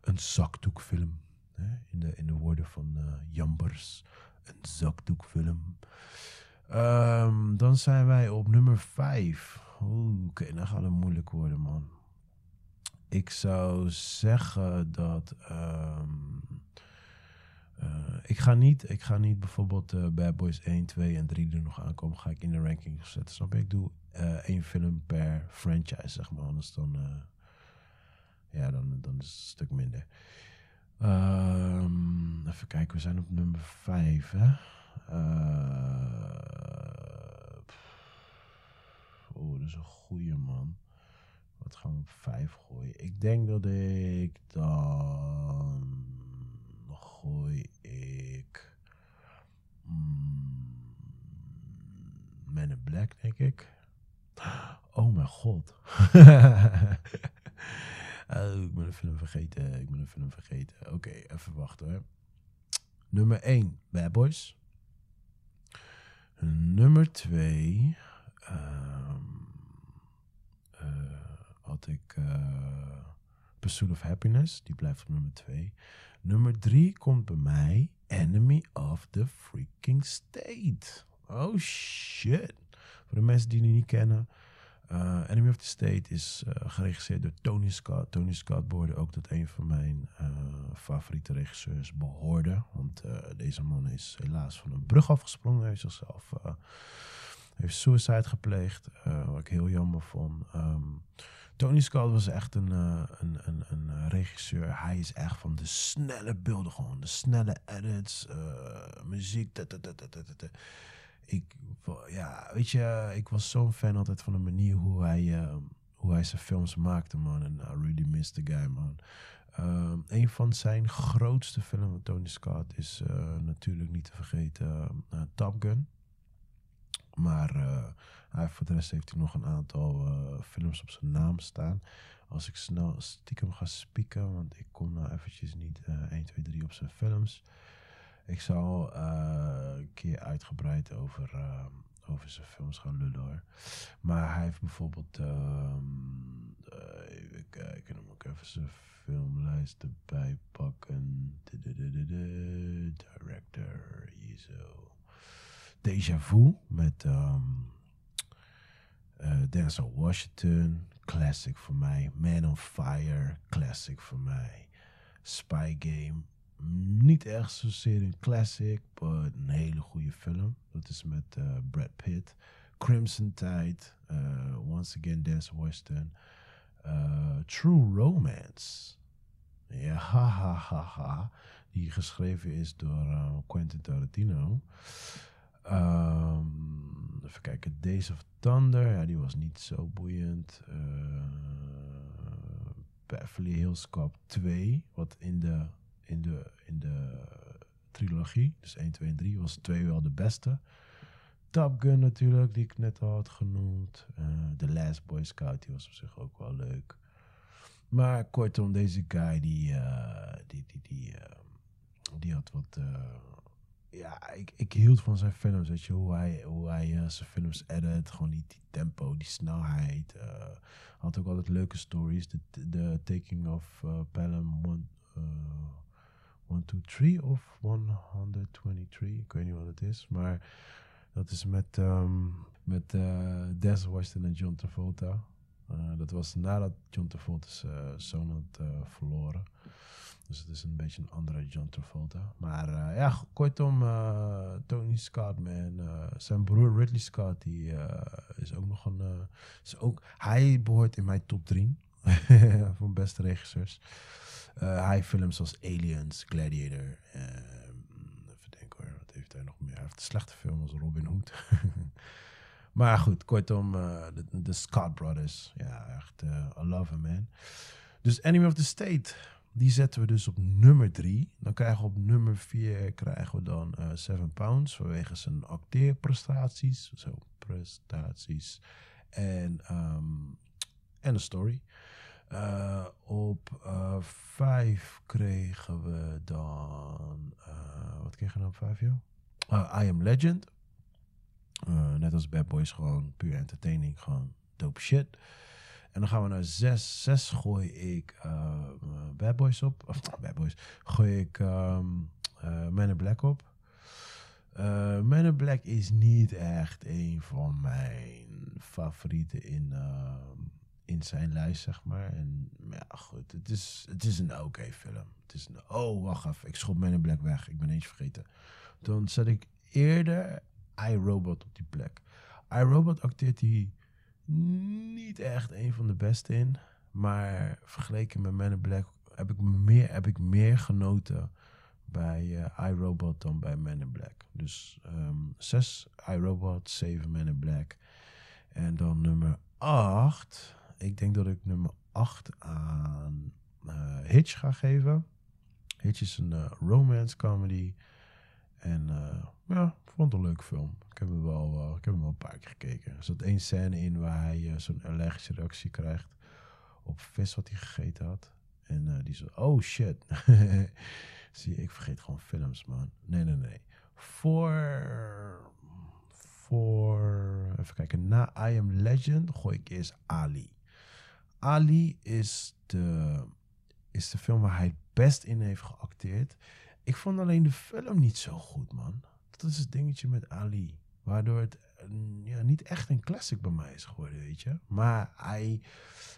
een zakdoekfilm. Hè? In, de, in de woorden van Jambers een zakdoekfilm. Um, dan zijn wij op nummer 5. Oeh, oké, okay, dan gaat het moeilijk worden, man. Ik zou zeggen dat. Um, uh, ik, ga niet, ik ga niet bijvoorbeeld uh, Bad Boys 1, 2 en 3 er nog aankomen. Ga ik in de ranking zetten. Snap je? Ik doe uh, één film per franchise, zeg maar. Anders dan. ja, dan, dan is het een stuk minder. Um, even kijken, we zijn op nummer 5. Hè? Uh, oh, dat is een goede man. Wat gaan we op 5 gooien? Ik denk dat ik dan. Gooi ik. Mm, Man in Black, denk ik. [GASPS] Oh mijn god. [LAUGHS] Oh, ik ben een film vergeten. Ik ben een film vergeten. Oké, even wachten hoor. Nummer 1, Bad Boys. Nummer 2 um, uh, had ik uh, Pursuit of Happiness. Die blijft op nummer 2. Nummer 3 komt bij mij Enemy of the Freaking State. Oh shit. Voor de mensen die die niet kennen. Uh, Enemy of the State is uh, geregisseerd door Tony Scott. Tony Scott behoorde ook tot een van mijn uh, favoriete regisseurs behoorde. Want deze man is helaas van een brug afgesprongen. Hij heeft zichzelf heeft suicide gepleegd. wat ik heel jammer vond. Um, Tony Scott was echt een, een, een, een, regisseur. Hij is echt van de snelle beelden gewoon. De snelle edits, muziek ik, ja, weet je, ik was zo'n fan altijd van de manier hoe hij, uh, hoe hij zijn films maakte, man. En I really miss the guy, man. Ehm, een van zijn grootste films Tony Scott is eh, natuurlijk niet te vergeten uh, Top Gun. Maar voor de rest heeft hij nog een aantal films op zijn naam staan. Als ik snel stiekem ga spieken, want ik kom nou eventjes niet 1, 2, 3 op zijn films. Ik zal een keer uitgebreid over ehm, over zijn films gaan lullen hoor. Maar hij heeft bijvoorbeeld. Um, uh, even kijken, dan moet ik even zijn filmlijst erbij pakken. Director, hier. Deja Vu met um, Denzel Washington, classic voor mij. Man on Fire, classic voor mij. Spy Game, niet echt zozeer een classic, maar een hele goede film. Dat is met uh, Brad Pitt. Crimson Tide, uh, once again Dance Western. Uh, True Romance. Ja, [LAUGHS] ha, ha, ha, ha. Die geschreven is door Quentin Tarantino. Um, even kijken, Days of Thunder. Ja, die was niet zo boeiend. Beverly Hills Cop 2, wat in de in de, in de trilogie. Dus 1, 2 en 3 was 2 wel de beste. Top Gun natuurlijk, die ik net al had genoemd. Uh, The Last Boy Scout, die was op zich ook wel leuk. Maar kortom, deze guy, die, uh, die, die, die, uh, die had wat... ja, ik, ik hield van zijn films, weet je. Hoe hij, hoe hij zijn films edit. Gewoon die, die tempo, die snelheid. had ook altijd leuke stories. De, de Taking of Pelham... One, 123 of 123. Ik weet niet wat het is. Maar dat is met, um, met uh, Des Washington en John Travolta. Uh, dat was nadat John Travolta's uh, zoon had verloren. Dus het is een beetje een andere John Travolta. Maar ja, kortom, Tony Scott, man. zijn broer Ridley Scott, die is ook nog een... is ook, hij behoort in mijn top 3 [LAUGHS] van beste regisseurs. Uh, hij films als Aliens, Gladiator. Uh, even denken wat heeft hij nog meer? Hij heeft een slechte film als Robin Hood. [LAUGHS] maar goed, kortom, uh, de, de, Scott Brothers. Ja, echt, uh, I love him, man. Dus Enemy of the State, die zetten we dus op nummer drie. Dan krijgen we op nummer vier krijgen we dan Seven Pounds vanwege zijn acteerprestaties. Zo, prestaties. En, um, en een story. Uh, op uh, vijf kregen we dan. Uh, wat kregen we dan op vijf, joh? I Am Legend. net als Bad Boys, gewoon puur entertaining. Gewoon dope shit. En dan gaan we naar zes. Zes gooi ik Bad Boys op. Of [LAUGHS] Bad Boys. Gooi ik um, in Black op. Man in Black is niet echt een van mijn favorieten in in zijn lijst, zeg maar. En ja, goed, het is, het is een oké film. Het is een, oh, wacht even, ik schop mijn Black weg. Ik ben eens vergeten. Dan zet ik eerder iRobot op die plek. iRobot acteert hij niet echt een van de beste in. Maar vergeleken met Man in Black heb ik meer, heb ik meer genoten bij uh, iRobot dan bij Man in Black. Dus um, zes iRobot, zeven Man in Black. En dan nummer acht ik denk dat ik nummer 8 aan uh, Hitch ga geven. Hitch is een uh, romance comedy. En uh, ja, ik vond het een leuke film. Ik heb hem wel, ik heb hem wel een paar keer gekeken. Er zat één scène in waar hij zo'n allergische reactie krijgt op vis wat hij gegeten had. En die zo, oh shit. [LAUGHS] Zie ik vergeet gewoon films, man. Nee, nee, nee. Voor, voor, even kijken, na I Am Legend gooi ik eerst Ali. Ali is de, is de film waar hij het best in heeft geacteerd. Ik vond alleen de film niet zo goed, man. Dat is het dingetje met Ali. Waardoor het ja, niet echt een classic bij mij is geworden, weet je. Maar hij,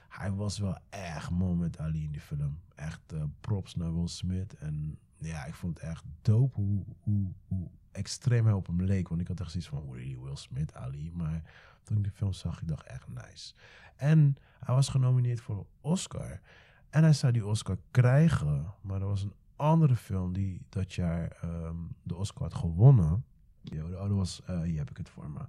hij was wel erg mooi met Ali in die film. Echt uh, props naar Will Smith. En ja, ik vond het echt dope hoe, hoe, hoe extreem hij op hem leek. Want ik had echt zoiets van, Will Smith, Ali. Maar toen ik de film zag, ik dacht echt nice. En hij was genomineerd voor een Oscar. En hij zou die Oscar krijgen. Maar er was een andere film die dat jaar um, de Oscar had gewonnen. Oh, dat was, uh, hier heb ik het voor me.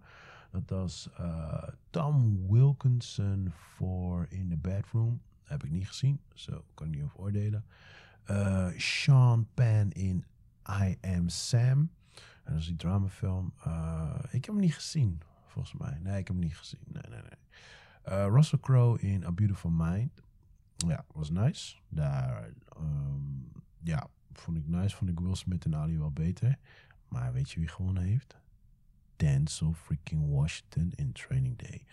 Dat was eh, Tom Wilkinson voor In the Bedroom. Heb ik niet gezien, zo kan ik niet over oordelen. Eh, Sean Penn in I Am Sam. Dat is die dramafilm. Uh, ik heb hem niet gezien, volgens mij. Nee, ik heb hem niet gezien. Nee, nee, nee. Russell Crowe in A Beautiful Mind. Ja, was nice. Daar, um, ja, vond ik nice. Vond ik Will Smith en Ali wel beter. Maar weet je wie gewonnen heeft? Denzel freaking Washington in Training Day.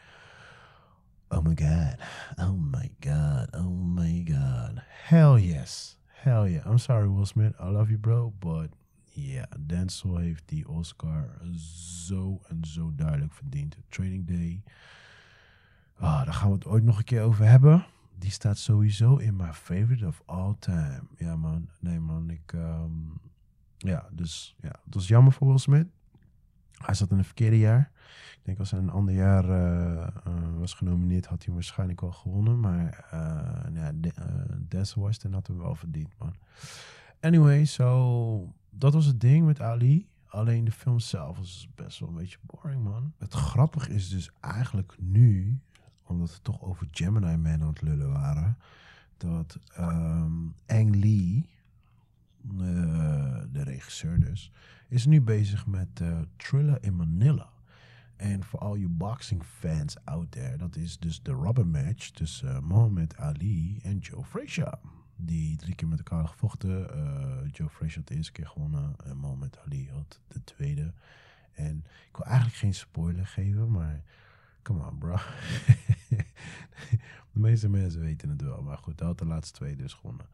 Oh my god. Oh my god. Oh my god. Hell yes. Hell yeah. I'm sorry, Will Smith. I love you, bro. But yeah, Denzel heeft die Oscar zo en zo duidelijk verdiend. Training Day. Ah, daar gaan we het ooit nog een keer over hebben. Die staat sowieso in my favorite of all time. Ja, man. Nee, man. Ik, um, ja, dus ja. Het was jammer voor Will Smith. Hij zat in een verkeerde jaar. Ik denk als hij een ander jaar uh, uh, was genomineerd, had hij waarschijnlijk wel gewonnen. Maar uh, ja, de, Denzel Washington had hem wel verdiend, man. Anyway, so, dat was het ding met Ali. Alleen de film zelf was best wel een beetje boring, man. Het grappige is dus eigenlijk nu, omdat we toch over Gemini Man aan het lullen waren, dat um, Ang Lee, de regisseur dus, is nu bezig met uh, Thriller in Manila. En voor al je boxing fans out there, dat is dus de rubber match tussen uh, Muhammad Ali en Joe Frazier. Die drie keer met elkaar gevochten. Uh, Joe Frazier had de eerste keer gewonnen en Muhammad Ali had de tweede. En ik wil eigenlijk geen spoiler geven, maar come on bro. [LAUGHS] de meeste mensen weten het wel, maar goed, hij had de laatste twee dus gewonnen.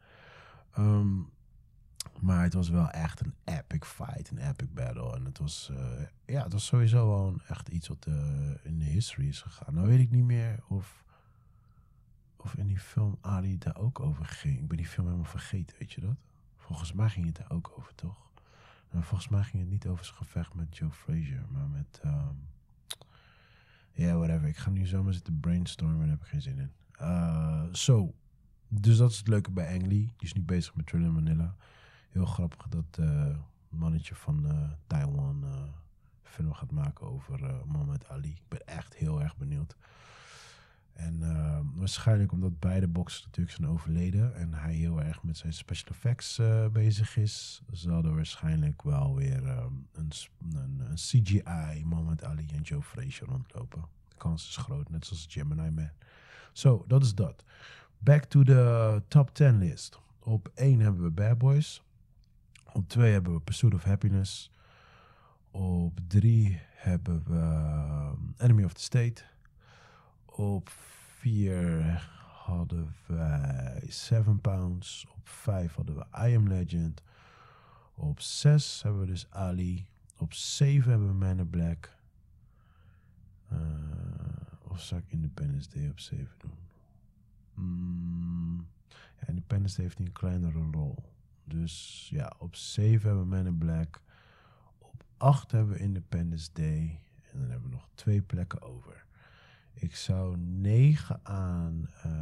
Um, maar het was wel echt een epic fight, een epic battle. En het was, uh, ja, het was sowieso wel echt iets wat uh, in de history is gegaan. Nou weet ik niet meer of, of in die film Ali daar ook over ging. Ik ben die film helemaal vergeten, weet je dat? Volgens mij ging het daar ook over, toch? Volgens mij ging het niet over zijn gevecht met Joe Frazier, maar met... Ja, um, yeah, whatever. Ik ga nu zomaar zitten brainstormen, daar heb ik geen zin in. Uh, Zo. Dus dat is het leuke bij Ang Lee. Die is nu bezig met Thriller Manila heel grappig dat uh, mannetje van uh, Taiwan film gaat maken over Muhammad Ali. Ik ben echt heel erg benieuwd. En waarschijnlijk omdat beide boxers natuurlijk zijn overleden en hij heel erg met zijn special effects bezig is, zal er waarschijnlijk wel weer um, een, een, een, CGI Muhammad Ali en Joe Frazier rondlopen. De kans is groot, net zoals Gemini Man. Zo, dat is dat. Back to the top 10 list. Op 1 hebben we Bad Boys. Op twee hebben we Pursuit of Happiness. Op drie hebben we um, Enemy of the State. Op vier hadden wij Seven Pounds. Op vijf hadden we I Am Legend. Op zes hebben we dus Ali. Op zeven hebben we Man in Black. Uh, of zou ik Independence Day op zeven doen? Mm, ja, Independence Day heeft een kleinere rol. Dus ja, op 7 hebben we Men in Black. Op 8 hebben we Independence Day. En dan hebben we nog twee plekken over. Ik zou 9 aan uh,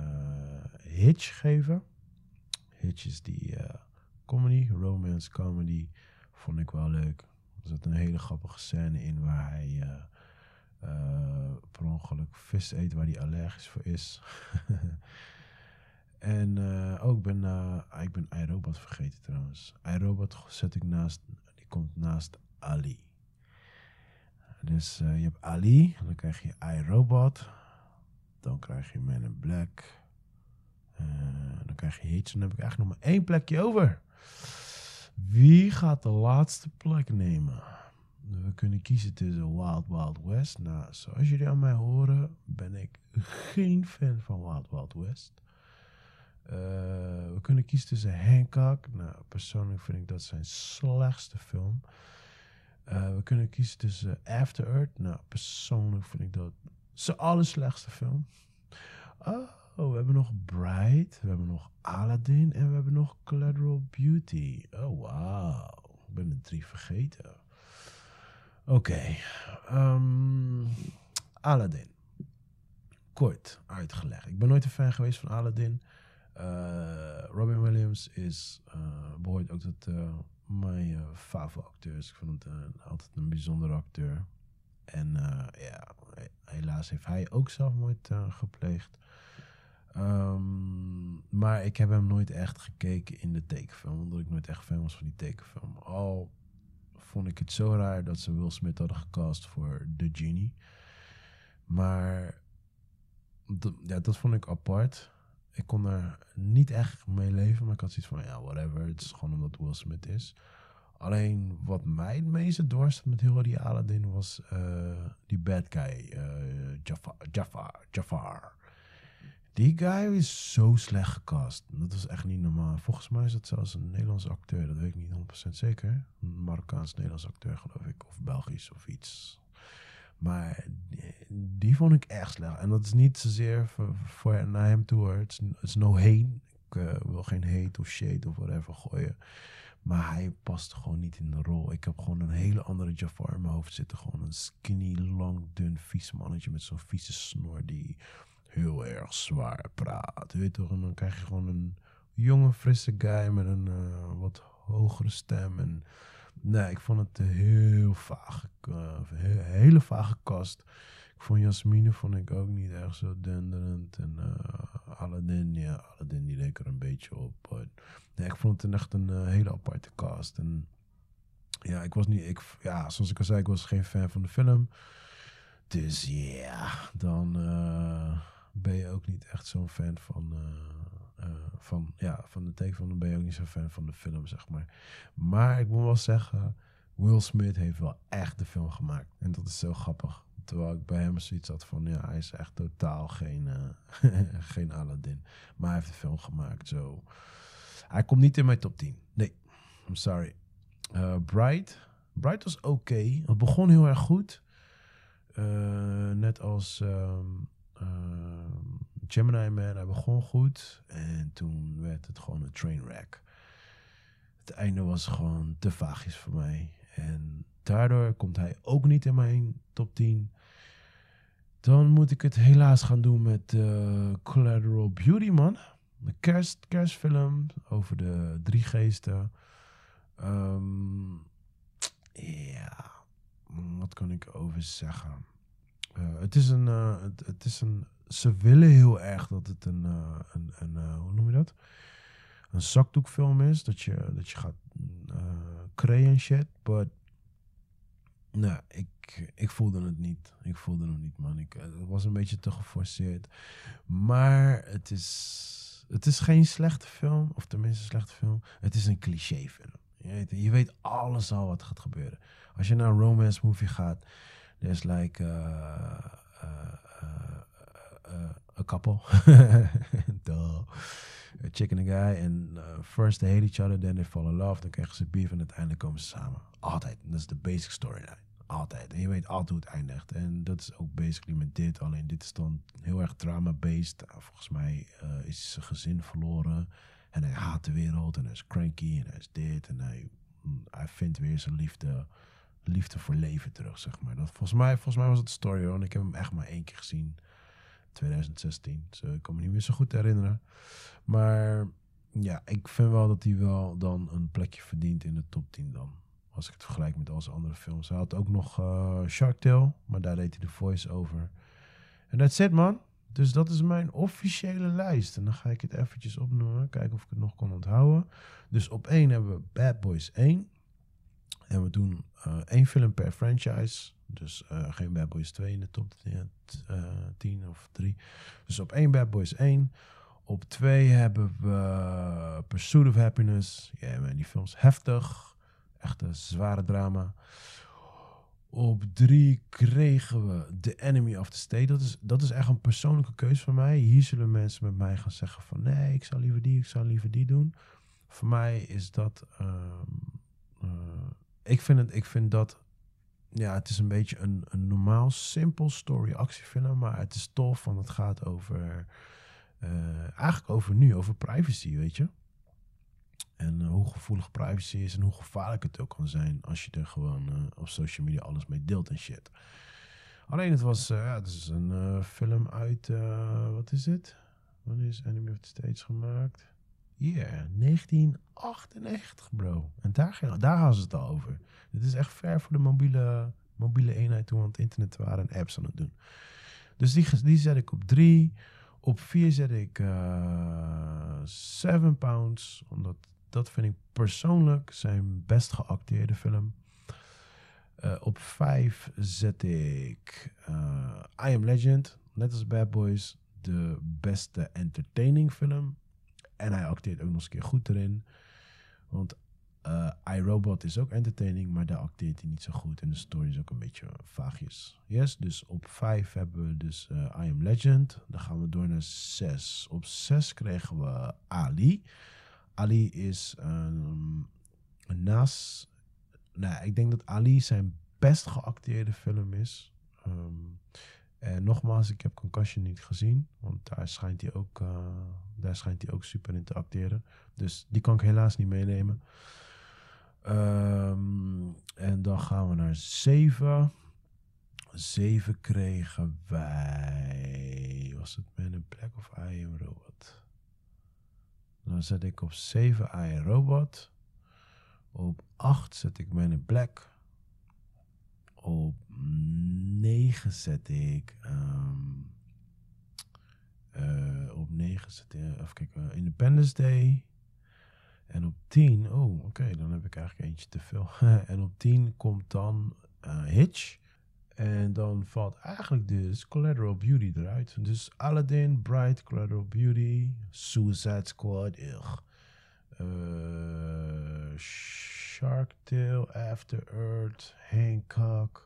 Hitch geven. Hitch is die uh, comedy, romance comedy. Vond ik wel leuk. Er zat een hele grappige scène in waar hij uh, per ongeluk vis eet waar hij allergisch voor is. [LAUGHS] En ook ben, uh, ik ben iRobot vergeten trouwens. iRobot zet ik naast, die komt naast Ali. Dus uh, je hebt Ali, dan krijg je iRobot. Dan krijg je Man in Black. dan krijg je Hitch. Dan heb ik eigenlijk nog maar één plekje over. Wie gaat de laatste plek nemen? We kunnen kiezen tussen Wild Wild West. Nou, zoals jullie aan mij horen, ben ik geen fan van Wild Wild West. Uh, we kunnen kiezen tussen Hancock. Nou, persoonlijk vind ik dat zijn slechtste film. Uh, we kunnen kiezen tussen After Earth. Nou, persoonlijk vind ik dat zijn allerslechtste film. Oh, we hebben nog Bright. We hebben nog Aladdin. En we hebben nog Collateral Beauty. Oh, wauw. Ik ben de drie vergeten. Oké. Okay. Um, Aladdin. Kort uitgelegd. Ik ben nooit een fan geweest van Aladdin. Uh, Robin Williams is, uh, behoort ook tot uh, mijn favo acteurs. Ik vond het altijd een bijzondere acteur. En eh, ja, helaas heeft hij ook zelfmoord uh, gepleegd. Ehm, maar ik heb hem nooit echt gekeken in de tekenfilm. Omdat ik nooit echt fan was van die tekenfilm. Al vond ik het zo raar dat ze Will Smith hadden gecast voor The Genie. Maar ja, dat vond ik apart. Ik kon er niet echt mee leven. Maar ik had zoiets van, ja, whatever. Het is gewoon omdat Will Smith is. Alleen wat mij het meeste dorst met heel die Aladdin was uh, die bad guy, uh, Jafar, Jafar. Die guy is zo slecht gecast. Dat is echt niet normaal. Volgens mij is het zelfs een Nederlandse acteur. Dat weet ik niet 100% zeker. Een Marokkaans-Nederlands acteur, geloof ik. Of Belgisch of iets. Maar die, vond ik echt slecht. En dat is niet zozeer voor, naar hem toe. Het is no heen. Ik uh, wil geen hate of shade of whatever gooien. Maar hij past gewoon niet in de rol. Ik heb gewoon een hele andere Jafar in mijn hoofd zitten. Gewoon een skinny, lang, dun, vies mannetje met zo'n vieze snor die heel erg zwaar praat. Weet toch? En dan krijg je gewoon een jonge, frisse guy met een uh, wat hogere stem. En nee, ik vond het heel vaag. Uh, hele vage kast. Ik vond Jasmine vond ik ook niet echt zo denderend. En uh, Aladdin, ja, Aladdin die leek er een beetje op. But, nee, ik vond het echt een uh, hele aparte cast. En ja, ik was niet, ik, ja, zoals ik al zei, ik was geen fan van de film. Dus ja, dan ben je ook niet echt zo'n fan van, van, ja, van de tekenfilm. Ben je ook niet zo'n fan van de film, zeg maar. Maar ik moet wel zeggen, Will Smith heeft wel echt de film gemaakt. En dat is zo grappig. Terwijl ik bij hem zoiets had van, ja, hij is echt totaal geen, uh, [LAUGHS] geen Aladdin. Maar hij heeft de film gemaakt, zo. Hij komt niet in mijn top 10. Nee, I'm sorry. Uh, Bright. Bright was oké. Het begon heel erg goed. Net als um, Gemini Man. Hij begon goed. En toen werd het gewoon een trainwreck. Het einde was gewoon te vaagjes voor mij. En daardoor komt hij ook niet in mijn top 10. Dan moet ik het helaas gaan doen met uh, Collateral Beauty, man. De kerst, kerstfilm over de drie geesten. Um, ja, wat kan ik over zeggen? Uh, het is een, het, het, is een. Ze willen heel erg dat het een, uh, een, een hoe noem je dat? Een zakdoekfilm is. Dat je, dat je gaat en shit. But nou, ik, ik voelde het niet. Ik voelde het niet, man. Ik, het was een beetje te geforceerd. Maar het is, het is geen slechte film. Of tenminste een slechte film. Het is een clichéfilm. Je weet, je weet alles al wat gaat gebeuren. Als je naar een romance movie gaat. There's like... Uh, uh, uh, couple. [LAUGHS] Duh. Chick and guy. En first they hate each other, then they fall in love. Dan krijgen ze beef en uiteindelijk komen ze samen. Altijd. Dat is de basic storyline. Altijd. En je weet altijd hoe het eindigt. En dat is ook basically met dit. Alleen dit is dan heel erg drama-based. Nou, volgens mij uh, is zijn gezin verloren. En hij haat de wereld. En hij is cranky. En hij is dit. En hij, mm, hij vindt weer zijn liefde, liefde voor leven terug, zeg maar. Dat, volgens, mij, volgens mij was het story, hoor. En ik heb hem echt maar één keer gezien. 2016. Dus ik kan me niet meer zo goed herinneren. Maar ja, ik vind wel dat hij wel dan een plekje verdient in de top 10 dan. Als ik het vergelijk met al zijn andere films. Hij had ook nog uh, Shark Tale, maar daar deed hij de voice over. En that's it, man. Dus dat is mijn officiële lijst. En dan ga ik het eventjes opnoemen. Kijken of ik het nog kon onthouden. Dus op één hebben we Bad Boys 1. En we doen uh, één film per franchise. Dus uh, geen Bad Boys 2 in de top 10 of 3. Dus op één Bad Boys 1. Op twee hebben we Pursuit of Happiness. Ja, man, die film is heftig. Echt een zware drama. Op drie kregen we The Enemy of the State. Dat is, dat is echt een persoonlijke keuze van mij. Hier zullen mensen met mij gaan zeggen van... nee, ik zou liever die, ik zou liever die doen. Voor mij is dat... Uh, ik, vind het, ik vind dat... Ja, het is een beetje een, een normaal, simpel story actiefilm. Maar het is tof, want het gaat over... Uh, eigenlijk over nu, over privacy, weet je. En uh, hoe gevoelig privacy is en hoe gevaarlijk het ook kan zijn als je er gewoon uh, op social media alles mee deelt en shit. Alleen het was, ja, het is een film uit, wat is het? Wanneer is Enemy of the States gemaakt? Ja, yeah, 1998 bro. En daar, daar gaan ze het al over. Dit is echt ver voor de mobiele mobiele eenheid toen het internet waren en apps aan het doen. Dus die, die zet ik op drie. Op vier zet ik uh, Seven Pounds. Omdat dat vind ik persoonlijk zijn best geacteerde film. Uh, op vijf zet ik uh, I Am Legend. Net als Bad Boys. De beste entertaining film. En hij acteert ook nog eens een keer goed erin. Want uh, iRobot is ook entertaining, maar daar acteert hij niet zo goed. En de story is ook een beetje vaagjes. Yes, dus op 5 hebben we dus uh, I Am Legend. Dan gaan we door naar 6. Op 6 kregen we Ali. Ali is um, naast... Nou, ik denk dat Ali zijn best geacteerde film is. Um, en nogmaals, ik heb Concussion niet gezien. Want daar schijnt hij ook, uh, daar schijnt hij ook super in te acteren. Dus die kan ik helaas niet meenemen. Um, en dan gaan we naar 7. 7 kregen wij. Was het Man in Black of I Robot? Dan zet ik op 7 I Robot. Op 8 zet ik Man in Black. Op 9 zet ik. Um, uh, op 9 zet ik. Even kijken. Independence Day. En op 10, oh oké, dan heb ik eigenlijk eentje te veel. [LAUGHS] en op 10 komt dan Hitch. En dan valt eigenlijk dus Collateral Beauty eruit. Dus Aladdin, Bright, Collateral Beauty, Suicide Squad, ugh. Shark Tale, After Earth, Hancock.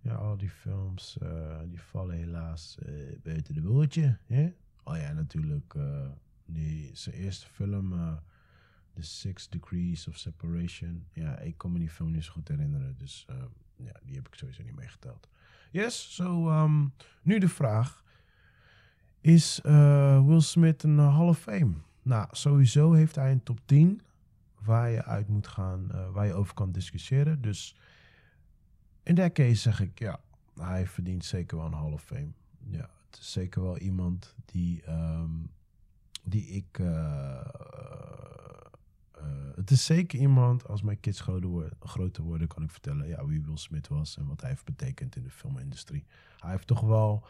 Ja, al die films, uh, die vallen helaas uh, buiten de bootje. Hè? Oh ja, natuurlijk, die, zijn eerste film The Six Degrees of Separation. Ja, ik kan me die film niet zo goed herinneren. Dus ja, die heb ik sowieso niet meegeteld. Yes, zo um, nu de vraag. Is Will Smith een Hall of Fame? Nou, sowieso heeft hij een top 10 waar je uit moet gaan, waar je over kan discussiëren. Dus in dat case zeg ik ja, hij verdient zeker wel een Hall of Fame. Ja, het is zeker wel iemand die, um, die ik uh, het is zeker iemand, als mijn kids groter worden, kan ik vertellen ja, wie Will Smith was en wat hij heeft betekend in de filmindustrie. Hij heeft toch wel,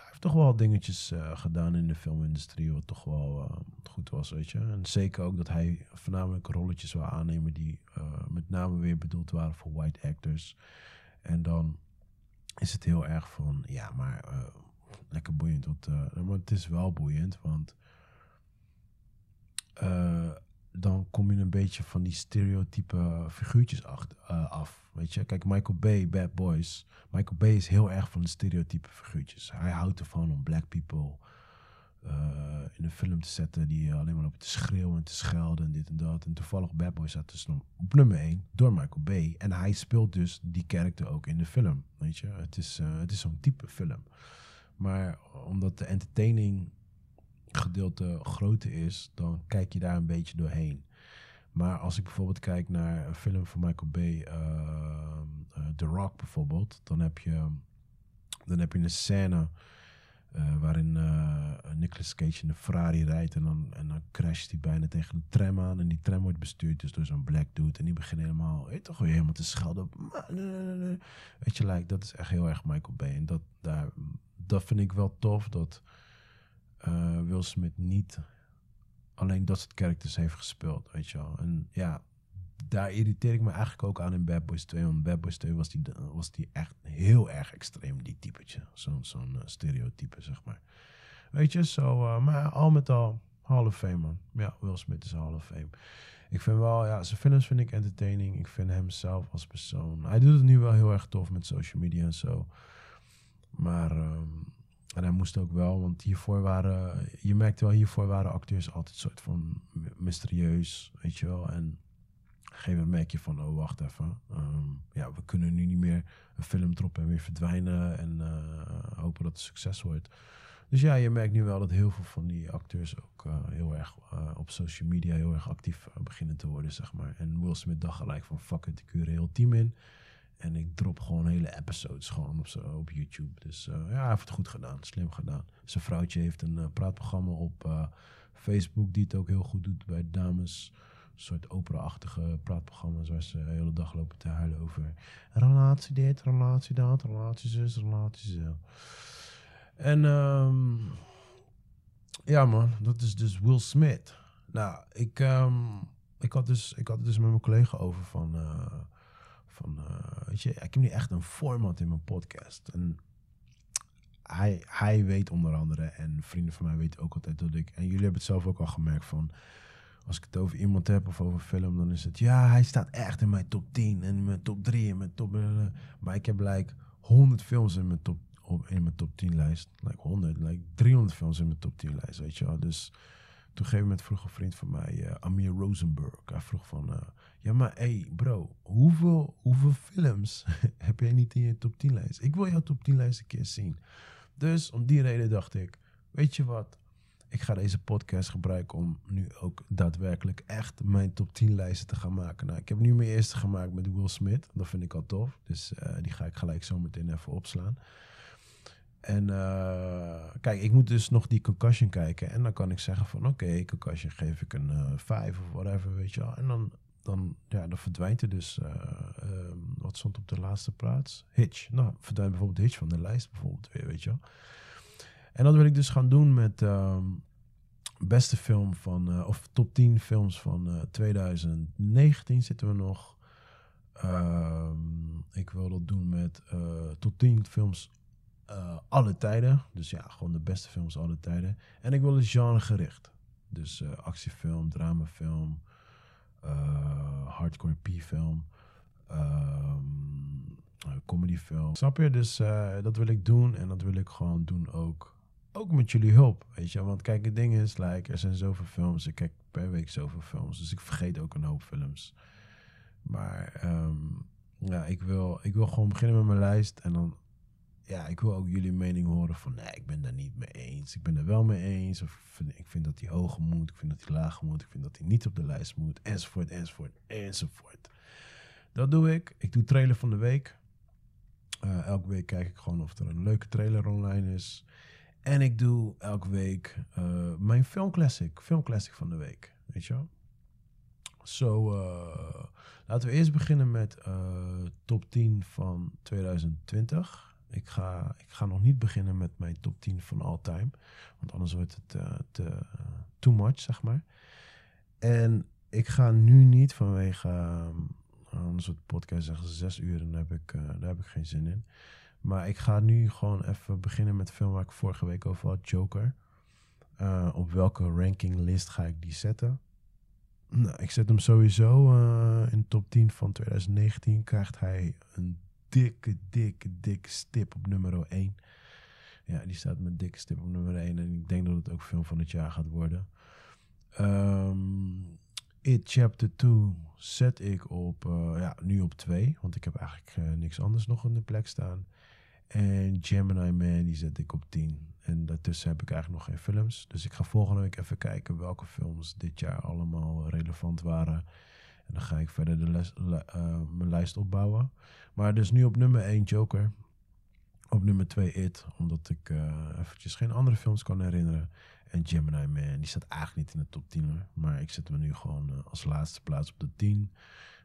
hij heeft toch wel dingetjes uh, gedaan in de filmindustrie wat toch wel uh, goed was, weet je. En zeker ook dat hij voornamelijk rolletjes wil aannemen die met name weer bedoeld waren voor white actors. En dan is het heel erg van, ja, maar lekker boeiend. Want, maar het is wel boeiend, want dan kom je een beetje van die stereotype figuurtjes uh, af. Weet je, kijk, Michael Bay, Bad Boys. Michael Bay is heel erg van de stereotype figuurtjes. Hij houdt ervan om black people uh, in een film te zetten die alleen maar op te schreeuwen en te schelden en dit en dat. En toevallig Bad Boys staat dus op nummer 1 door Michael Bay. En hij speelt dus die karakter ook in de film. Weet je, het is, uh, het is zo'n type film. Maar omdat de entertaining gedeelte groter is, dan kijk je daar een beetje doorheen. Maar als ik bijvoorbeeld kijk naar een film van Michael Bay, uh, uh, The Rock bijvoorbeeld, dan heb je, dan heb je een scène uh, waarin Nicolas Cage in een Ferrari rijdt en dan, en dan crasht hij bijna tegen een tram aan. En die tram wordt bestuurd dus door zo'n black dude. En die begint helemaal, weet toch weer helemaal te schelden. Weet je, like, dat is echt heel erg Michael Bay. En dat, daar, dat vind ik wel tof, dat uh, Will Smith niet alleen dat soort characters heeft gespeeld, weet je wel. En ja, daar irriteer ik me eigenlijk ook aan in Bad Boys 2. Want Bad Boys 2 was die, was die echt heel erg extreem, die typetje. Zo'n zo'n uh, stereotype, zeg maar. Weet je, zo, uh, maar al met al, Hall of Fame, man. Ja, Will Smith is Hall of Fame. Ik vind wel, ja, zijn films vind ik entertaining. Ik vind hem zelf als persoon. Hij doet het nu wel heel erg tof met social media en zo. Maar um, en hij moest ook wel, want hiervoor waren, je merkte wel, hiervoor waren acteurs altijd een soort van mysterieus, weet je wel. En op een gegeven moment merk je van, oh wacht even, um, ja, we kunnen nu niet meer een film droppen en weer verdwijnen en uh, hopen dat het succes wordt. Dus ja, je merkt nu wel dat heel veel van die acteurs ook uh, heel erg uh, op social media heel erg actief beginnen te worden, zeg maar. En Will Smith dacht gelijk van, fuck it, ik huur een heel team in. En ik drop gewoon hele episodes gewoon op, zo, op YouTube. Dus uh, ja, hij heeft het goed gedaan. Slim gedaan. Zijn vrouwtje heeft een uh, praatprogramma op uh, Facebook die het ook heel goed doet bij dames. soort opera-achtige praatprogramma's waar ze de hele dag lopen te huilen over relatie dit, relatie dat, relatie zus, relatie. En ehm, ja man, dat is dus Will Smith. Nou, ik, ehm, ik, had dus, ik had het dus met mijn collega over van, eh, van eh, weet je, ik heb niet echt een format in mijn podcast. En hij, hij weet onder andere, en vrienden van mij weten ook altijd dat ik, en jullie hebben het zelf ook al gemerkt van, als ik het over iemand heb of over film, dan is het, ja, hij staat echt in mijn top 10 en in mijn top 3 en mijn top, maar ik heb like 100 films in mijn top, op, in mijn top 10 lijst, like 100, like 300 films in mijn top 10 lijst, weet je wel. Dus toen een gegeven moment vroeg een vriend van mij, uh, Amir Rosenberg, hij vroeg van, uh, ja maar hey bro, hoeveel, hoeveel films [LAUGHS] heb jij niet in je top 10 lijst? Ik wil jouw top 10 lijst een keer zien. Dus om die reden dacht ik, weet je wat, ik ga deze podcast gebruiken om nu ook daadwerkelijk echt mijn top 10 lijsten te gaan maken. Nou, ik heb nu mijn eerste gemaakt met Will Smith. Dat vind ik al tof. Dus uh, die ga ik gelijk zo meteen even opslaan. En uh, kijk, ik moet dus nog die concussion kijken. En dan kan ik zeggen van oké, concussion geef ik een 5 uh, of whatever, weet je wel. En dan, dan, ja, dan verdwijnt er dus, uh, wat stond op de laatste plaats? Hitch. Nou, verdwijnt bijvoorbeeld Hitch van de lijst bijvoorbeeld weer, weet je wel. En dat wil ik dus gaan doen met um, beste film van, uh, of top 10 films van uh, 2019 zitten we nog. Um, ik wil dat doen met top 10 films alle tijden. Dus ja, gewoon de beste films alle tijden. En ik wil het genre gericht. Dus actiefilm, dramafilm, hardcore P-film, um, comedyfilm. Snap je? Dus dat wil ik doen en dat wil ik gewoon doen ook. Ook met jullie hulp, weet je. Want kijk, het ding is, like, er zijn zoveel films. Ik kijk per week zoveel films. Dus ik vergeet ook een hoop films. Maar um, ja, ik wil, ik wil gewoon beginnen met mijn lijst. En dan ja, ik wil ook jullie mening horen van nee, ik ben daar niet mee eens. Ik ben er wel mee eens. Of ik vind dat hij hoger moet. Ik vind dat hij lager moet. Ik vind dat hij niet op de lijst moet. Enzovoort, enzovoort, enzovoort. Dat doe ik. Ik doe trailer van de week. Uh, elke week kijk ik gewoon of er een leuke trailer online is. En ik doe elke week uh, mijn filmclassic. Filmclassic van de week. Weet je wel? Zo, uh, laten we eerst beginnen met top 10 van 2020. Ik ga, ik ga nog niet beginnen met mijn top 10 van all time. Want anders wordt het uh, te too much, zeg maar. En ik ga nu niet vanwege... Um, anders wordt de podcast zeggen zes uur en daar heb, ik, daar heb ik geen zin in. Maar ik ga nu gewoon even beginnen met de film waar ik vorige week over had, Joker. Op welke rankinglist ga ik die zetten? Nou, ik zet hem sowieso in top 10 van 2019. Krijgt hij een dikke, dikke, dikke stip op nummer 1. Ja, die staat met dikke stip op nummer 1. En ik denk dat het ook film van het jaar gaat worden. Um, It Chapter 2 zet ik op, uh, ja, nu op 2. Want ik heb eigenlijk uh, niks anders nog in de plek staan. En Gemini Man, die zet ik op 10. En daartussen heb ik eigenlijk nog geen films. Dus ik ga volgende week even kijken welke films dit jaar allemaal relevant waren. En dan ga ik verder de les, uh, mijn lijst opbouwen. Maar dus nu op nummer 1 Joker. Op nummer 2 It. Omdat ik uh, eventjes geen andere films kan herinneren. En Gemini Man. Die staat eigenlijk niet in de top 10 hoor. Maar ik zet hem nu gewoon uh, als laatste plaats op de 10.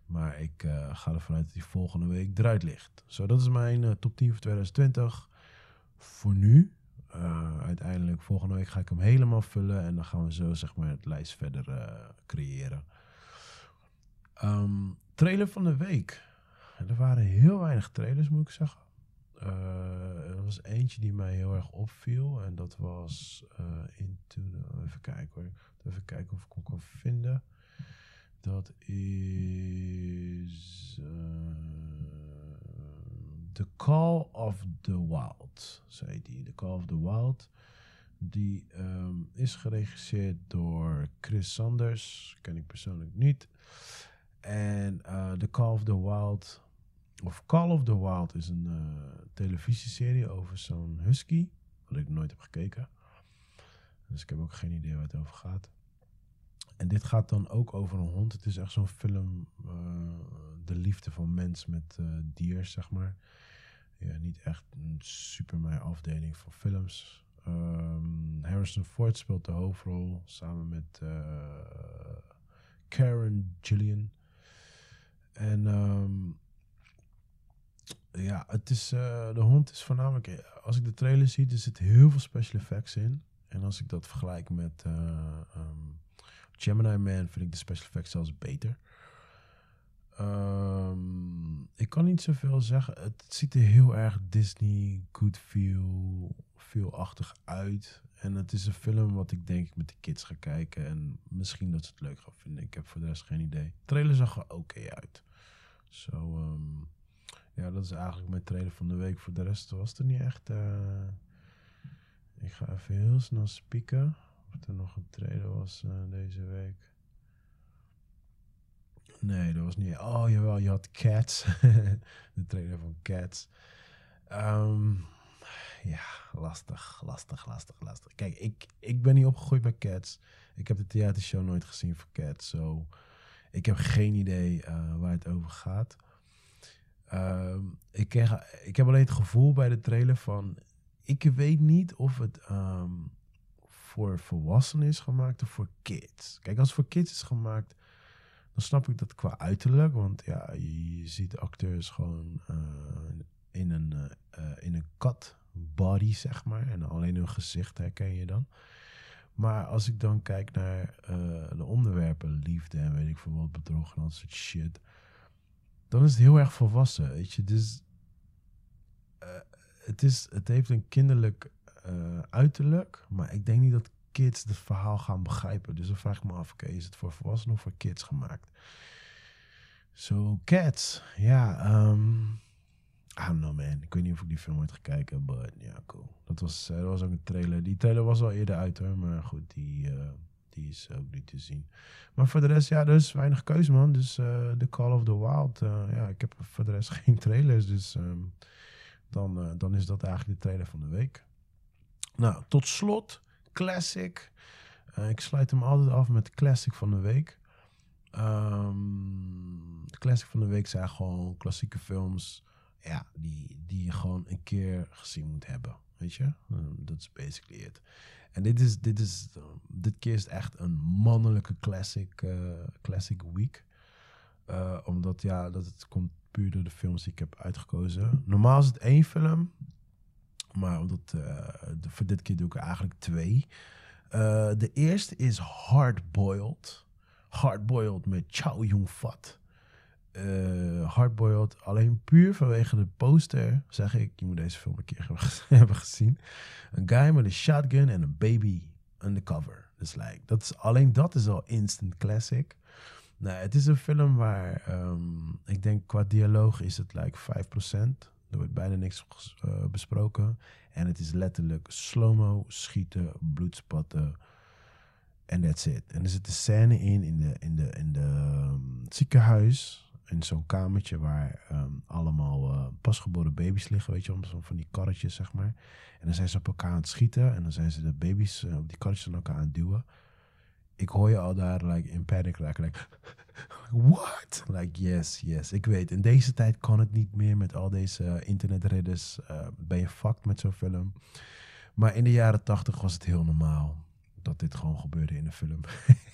Maar ik ga ervan uit dat die volgende week eruit ligt. Zo, dat is mijn top 10 voor 2020. Voor nu. Uiteindelijk volgende week ga ik hem helemaal vullen. En dan gaan we zo zeg maar het lijst verder creëren. Um, trailer van de week. Er waren heel weinig trailers, moet ik zeggen. Uh, er was eentje die mij heel erg opviel. En dat was the... Even kijken hoor. Even kijken of ik hem kan vinden. Dat is... Uh, the Call of the Wild, zei die. The Call of the Wild. Die um, is geregisseerd door Chris Sanders. Ken ik persoonlijk niet. En uh, The Call of the Wild, of Call of the Wild, is een uh, televisieserie over zo'n husky. Wat ik nooit heb gekeken. Dus ik heb ook geen idee waar het over gaat. En dit gaat dan ook over een hond. Het is echt zo'n film, uh, de liefde van mens met dier, zeg maar. Ja, niet echt een super mijn afdeling van films. Um, Harrison Ford speelt de hoofdrol samen met Karen Gillian. En ehm, ja, het is, eh, de hond is voornamelijk... eh, Als ik de trailer zie, er zit heel veel special effects in. En als ik dat vergelijk met eh, ehm, Gemini Man, vind ik de special effects zelfs beter. Ehm, ik kan niet zoveel zeggen. Het ziet er heel erg Disney, good feel, feel-achtig uit. En het is een film wat ik denk ik met de kids ga kijken. En misschien dat ze het leuk gaan vinden. Ik heb voor de rest geen idee. De trailer zag er oké uit. Zo, ehm, ja, dat is eigenlijk mijn trailer van de week. Voor de rest was het er niet echt... eh, ik ga even heel snel spieken. Of er nog een trailer was eh, deze week. Nee, dat was niet. Oh jawel, je had Cats. [LAUGHS] de trailer van Cats. Ehm, ja, lastig, lastig, lastig, lastig. Kijk, ik, ik ben niet opgegroeid met Cats. Ik heb de theatershow nooit gezien voor Cats. So ik heb geen idee eh, waar het over gaat. Ehm, ik, kreeg, ik heb alleen het gevoel bij de trailer van... Ik weet niet of het ehm, voor volwassenen is gemaakt of voor kids. Kijk, als het voor kids is gemaakt dan snap ik dat qua uiterlijk. Want ja, je, ziet acteurs gewoon eh, in een, eh, in een kat body, zeg maar. En alleen hun gezicht herken je dan. Maar als ik dan kijk naar eh, de onderwerpen, liefde en weet ik veel wat, bedrog en dat soort shit. Dan is het heel erg volwassen, weet je. Dus het, is, het heeft een kinderlijk uiterlijk. Maar ik denk niet dat kids het verhaal gaan begrijpen. Dus dan vraag ik me af, oké, is het voor volwassenen of voor kids gemaakt? Zo, Cats. Ja, ehm I don't know man. Ik weet niet of ik die film ooit ga kijken, but ja, cool. Dat was, eh, dat was ook een trailer. Die trailer was al eerder uit hoor, maar goed, die, eh, die is ook niet te zien. Maar voor de rest, ja, er is weinig keuze man. Dus eh The Call of the Wild, ja, ik heb voor de rest [LAUGHS] geen trailers. Dus ehm, dan, dan is dat eigenlijk de trailer van de week. Nou, tot slot, Classic. Eh, ik sluit hem altijd af met de Classic van de week. Ehm, de Classic van de week zijn gewoon klassieke films ja, die, die je gewoon een keer gezien moet hebben. Weet je? Dat is basically it. En dit is, dit is, uh, dit keer is echt een mannelijke classic, uh, classic week. Omdat, ja, dat het komt puur door de films die ik heb uitgekozen. Normaal is het één film. Maar omdat, de, voor dit keer doe ik er eigenlijk twee. Uh, de eerste is Hardboiled. Hardboiled met Chow Yun-fat uh, Hardboiled. Alleen puur vanwege de poster zeg ik, je moet deze film een keer [LAUGHS] hebben gezien. Een guy met een shotgun en een baby undercover. Dus like, dat is, alleen dat is al instant classic. Nou, het is een film waar um, ik denk qua dialoog is het like 5%. Er wordt bijna niks uh, besproken. En het is letterlijk slow-mo, schieten, bloedspatten. En that's it. En er zit een scène in, in de, in de, in de um, ziekenhuis in zo'n kamertje waar um, allemaal uh, pasgeboren baby's liggen, weet je, om zo van die karretjes, zeg maar. En dan zijn ze op elkaar aan het schieten en dan zijn ze de baby's uh, op die karretjes aan elkaar aan het duwen. Ik hoor je al daar like, in panic raken, like, what? Like, yes, yes, ik weet. In deze tijd kan het niet meer met al deze uh, internetredders. ben je fucked met zo'n film. Maar in de jaren tachtig was het heel normaal dat dit gewoon gebeurde in een film. [LAUGHS]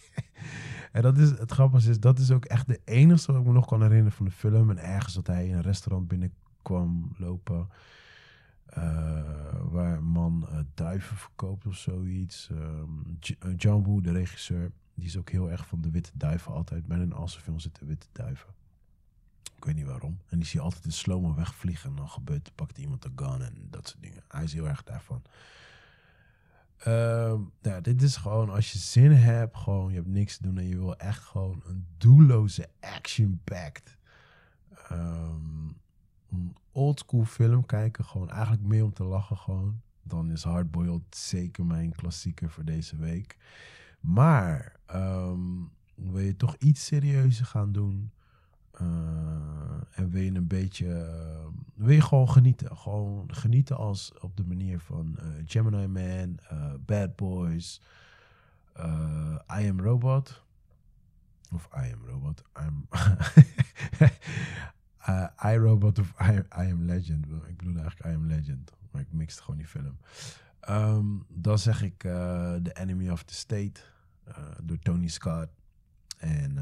En dat is, het grappige is, dat is ook echt de enige wat ik me nog kan herinneren van de film. En ergens dat hij in een restaurant binnenkwam lopen. Uh, waar een man duiven verkoopt of zoiets. Um, John Woo, de regisseur, die is ook heel erg van de witte duiven altijd. Bijna in al zijn films zitten witte duiven. Ik weet niet waarom. En die zie je altijd in slow-mo wegvliegen. En dan gebeurt, pakt iemand een gun en dat soort dingen. Hij is heel erg daarvan. Uh, ja, dit is gewoon als je zin hebt, gewoon je hebt niks te doen en je wil echt gewoon een doelloze action-packed um, oldschool film kijken. Gewoon eigenlijk meer om te lachen gewoon. Dan is Hardboiled zeker mijn klassieker voor deze week. Maar um, wil je toch iets serieuzer gaan doen? Uh, en wil je een beetje, uh, wil je gewoon genieten. Gewoon genieten als op de manier van uh, Gemini Man, Bad Boys, I Am Robot. Of I Am Robot. I'm [LAUGHS] I Robot of I, I, Am Legend. Ik bedoel eigenlijk I Am Legend. Maar ik mixte gewoon die film. Um, dan zeg ik The Enemy of the State door Tony Scott. En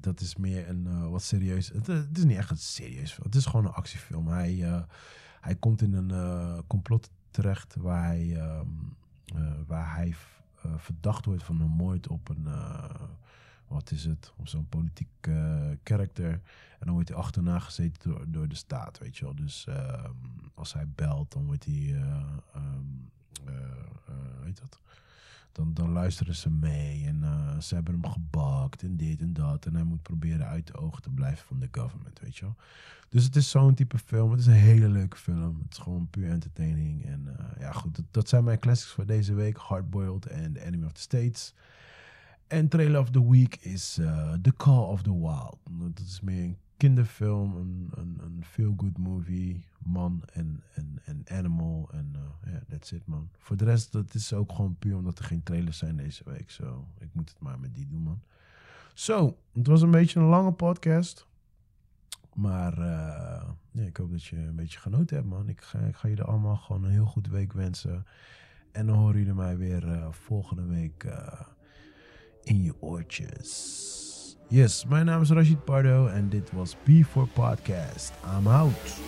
dat is meer een wat serieus. Het, het, is niet echt een serieus film. Het is gewoon een actiefilm. Hij, hij komt in een complot terecht waar hij, ehm, waar hij verdacht wordt van een moord op een wat is het, op zo'n politiek uh, karakter. En dan wordt hij achterna gezeten door, door de staat, weet je wel. Dus uh, als hij belt, dan wordt hij, uh, um, weet dat, dan, dan luisteren ze mee en ze hebben hem gebakt en dit en dat. En hij moet proberen uit de ogen te blijven van de government, weet je wel. Dus het is zo'n type film. Het is een hele leuke film. Het is gewoon puur entertaining. En ja, goed, dat, dat, zijn mijn classics voor deze week. Hardboiled en The Enemy of the States. En trailer of the week is uh, The Call of the Wild. Dat is meer een kinderfilm, een, een, een feel-good movie. Man en, en, en animal. En ja, uh, yeah, that's it, man. Voor de rest, dat is ook gewoon puur omdat er geen trailers zijn deze week. Zo, ik moet het maar met die doen, man. Zo, het was een beetje een lange podcast. Maar uh, ja, ik hoop dat je een beetje genoten hebt, man. Ik ga, ik ga jullie allemaal gewoon een heel goed week wensen. En dan horen jullie mij weer volgende week in je oortjes. Yes, mijn naam is Rashid Pardo en dit was B4 Podcast. I'm out.